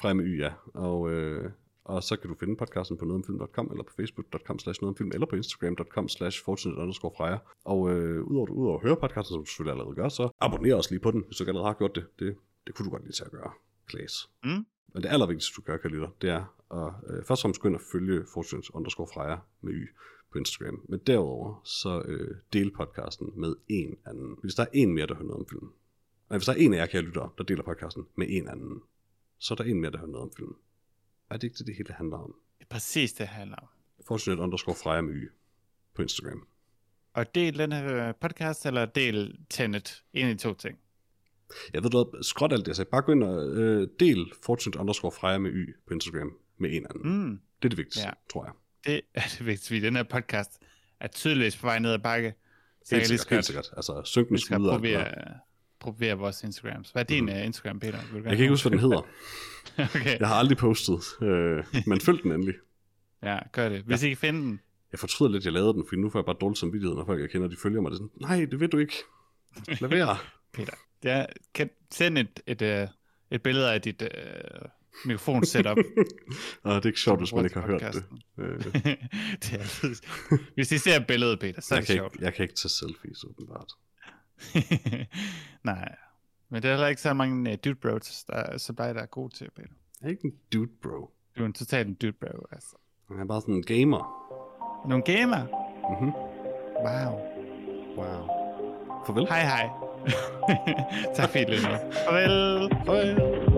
B: Freja med Y, ja. Og, øh, og så kan du finde podcasten på nogetomfilm.com, eller på facebook.com slash nogetomfilm, eller på instagram.com slash underscore. Og øh, udover, udover at høre podcasten, som du selvfølgelig allerede gør, så abonner også lige på den, hvis du ikke allerede har gjort det. Det, det kunne du godt lige til at gøre, Klaas.
A: Mm.
B: Men det allervigtigste, du gør, Kaliter, det er at øh, først og fremmest gå ind og følge Fortunes underscore Freja med Y på Instagram. Men derudover, så øh, del podcasten med en anden. Hvis der er en mere, der hører noget om filmen. Nej, hvis der er en af jer, kære lyttere, der deler podcasten med en anden, så er der en mere, der hører noget om filmen. Er det ikke det, det hele handler om?
A: Det er præcis det, det handler om.
B: Fortunate underscore Freja med Y på Instagram.
A: Og del den her podcast, eller del Tenet. En af de to ting.
B: Jeg ved hvad, skråt alt det, jeg sagde. Bare gå ind og øh, del Fortunate underscore Freja med Y på Instagram med en anden.
A: Mm.
B: Det er det vigtigste,
A: Ja.
B: tror jeg.
A: Det er det vigtigste, fordi den her podcast er tydeligvis på vej ned ad bakke. Så
B: Helt sikkert, helt sikkert. Altså, synkende
A: vi skal
B: skud og
A: provere vores Instagrams. Hvad er din mm. Instagram, Peter? Vil
B: Jeg kan ikke huske, hvad den hedder.
A: okay,
B: Jeg har aldrig postet, øh, men følg den endelig.
A: ja, gør det. Hvis I kan finde den,
B: Jeg fortryder lidt, at jeg lavede den, for nu får jeg bare dårlig samvittighed, når folk jeg kender, de følger mig. Det er sådan, nej, det ved du ikke. Lad være.
A: Peter. Det er, kan send et, et, et, et billede af dit uh, mikrofon setup.
B: og det er ikke sjovt, hvis man ikke har hørt det. Øh,
A: det er. Hvis I ser billedet, Peter, så er
B: jeg,
A: det sjovt.
B: ikke, jeg kan ikke tage selfies, åbenbart.
A: Nej, men det er heller ikke så mange uh, dude bros, der, som dig, der er god til, Peter.
B: Jeg er ikke en dude, bro.
A: Du er en total dude bro, altså.
B: Jeg er bare sådan en gamer.
A: Nogle gamer?
B: Mhm.
A: Wow.
B: Wow. Farvel.
A: Hej hej. tak lyttede med. Farvel. Farvel.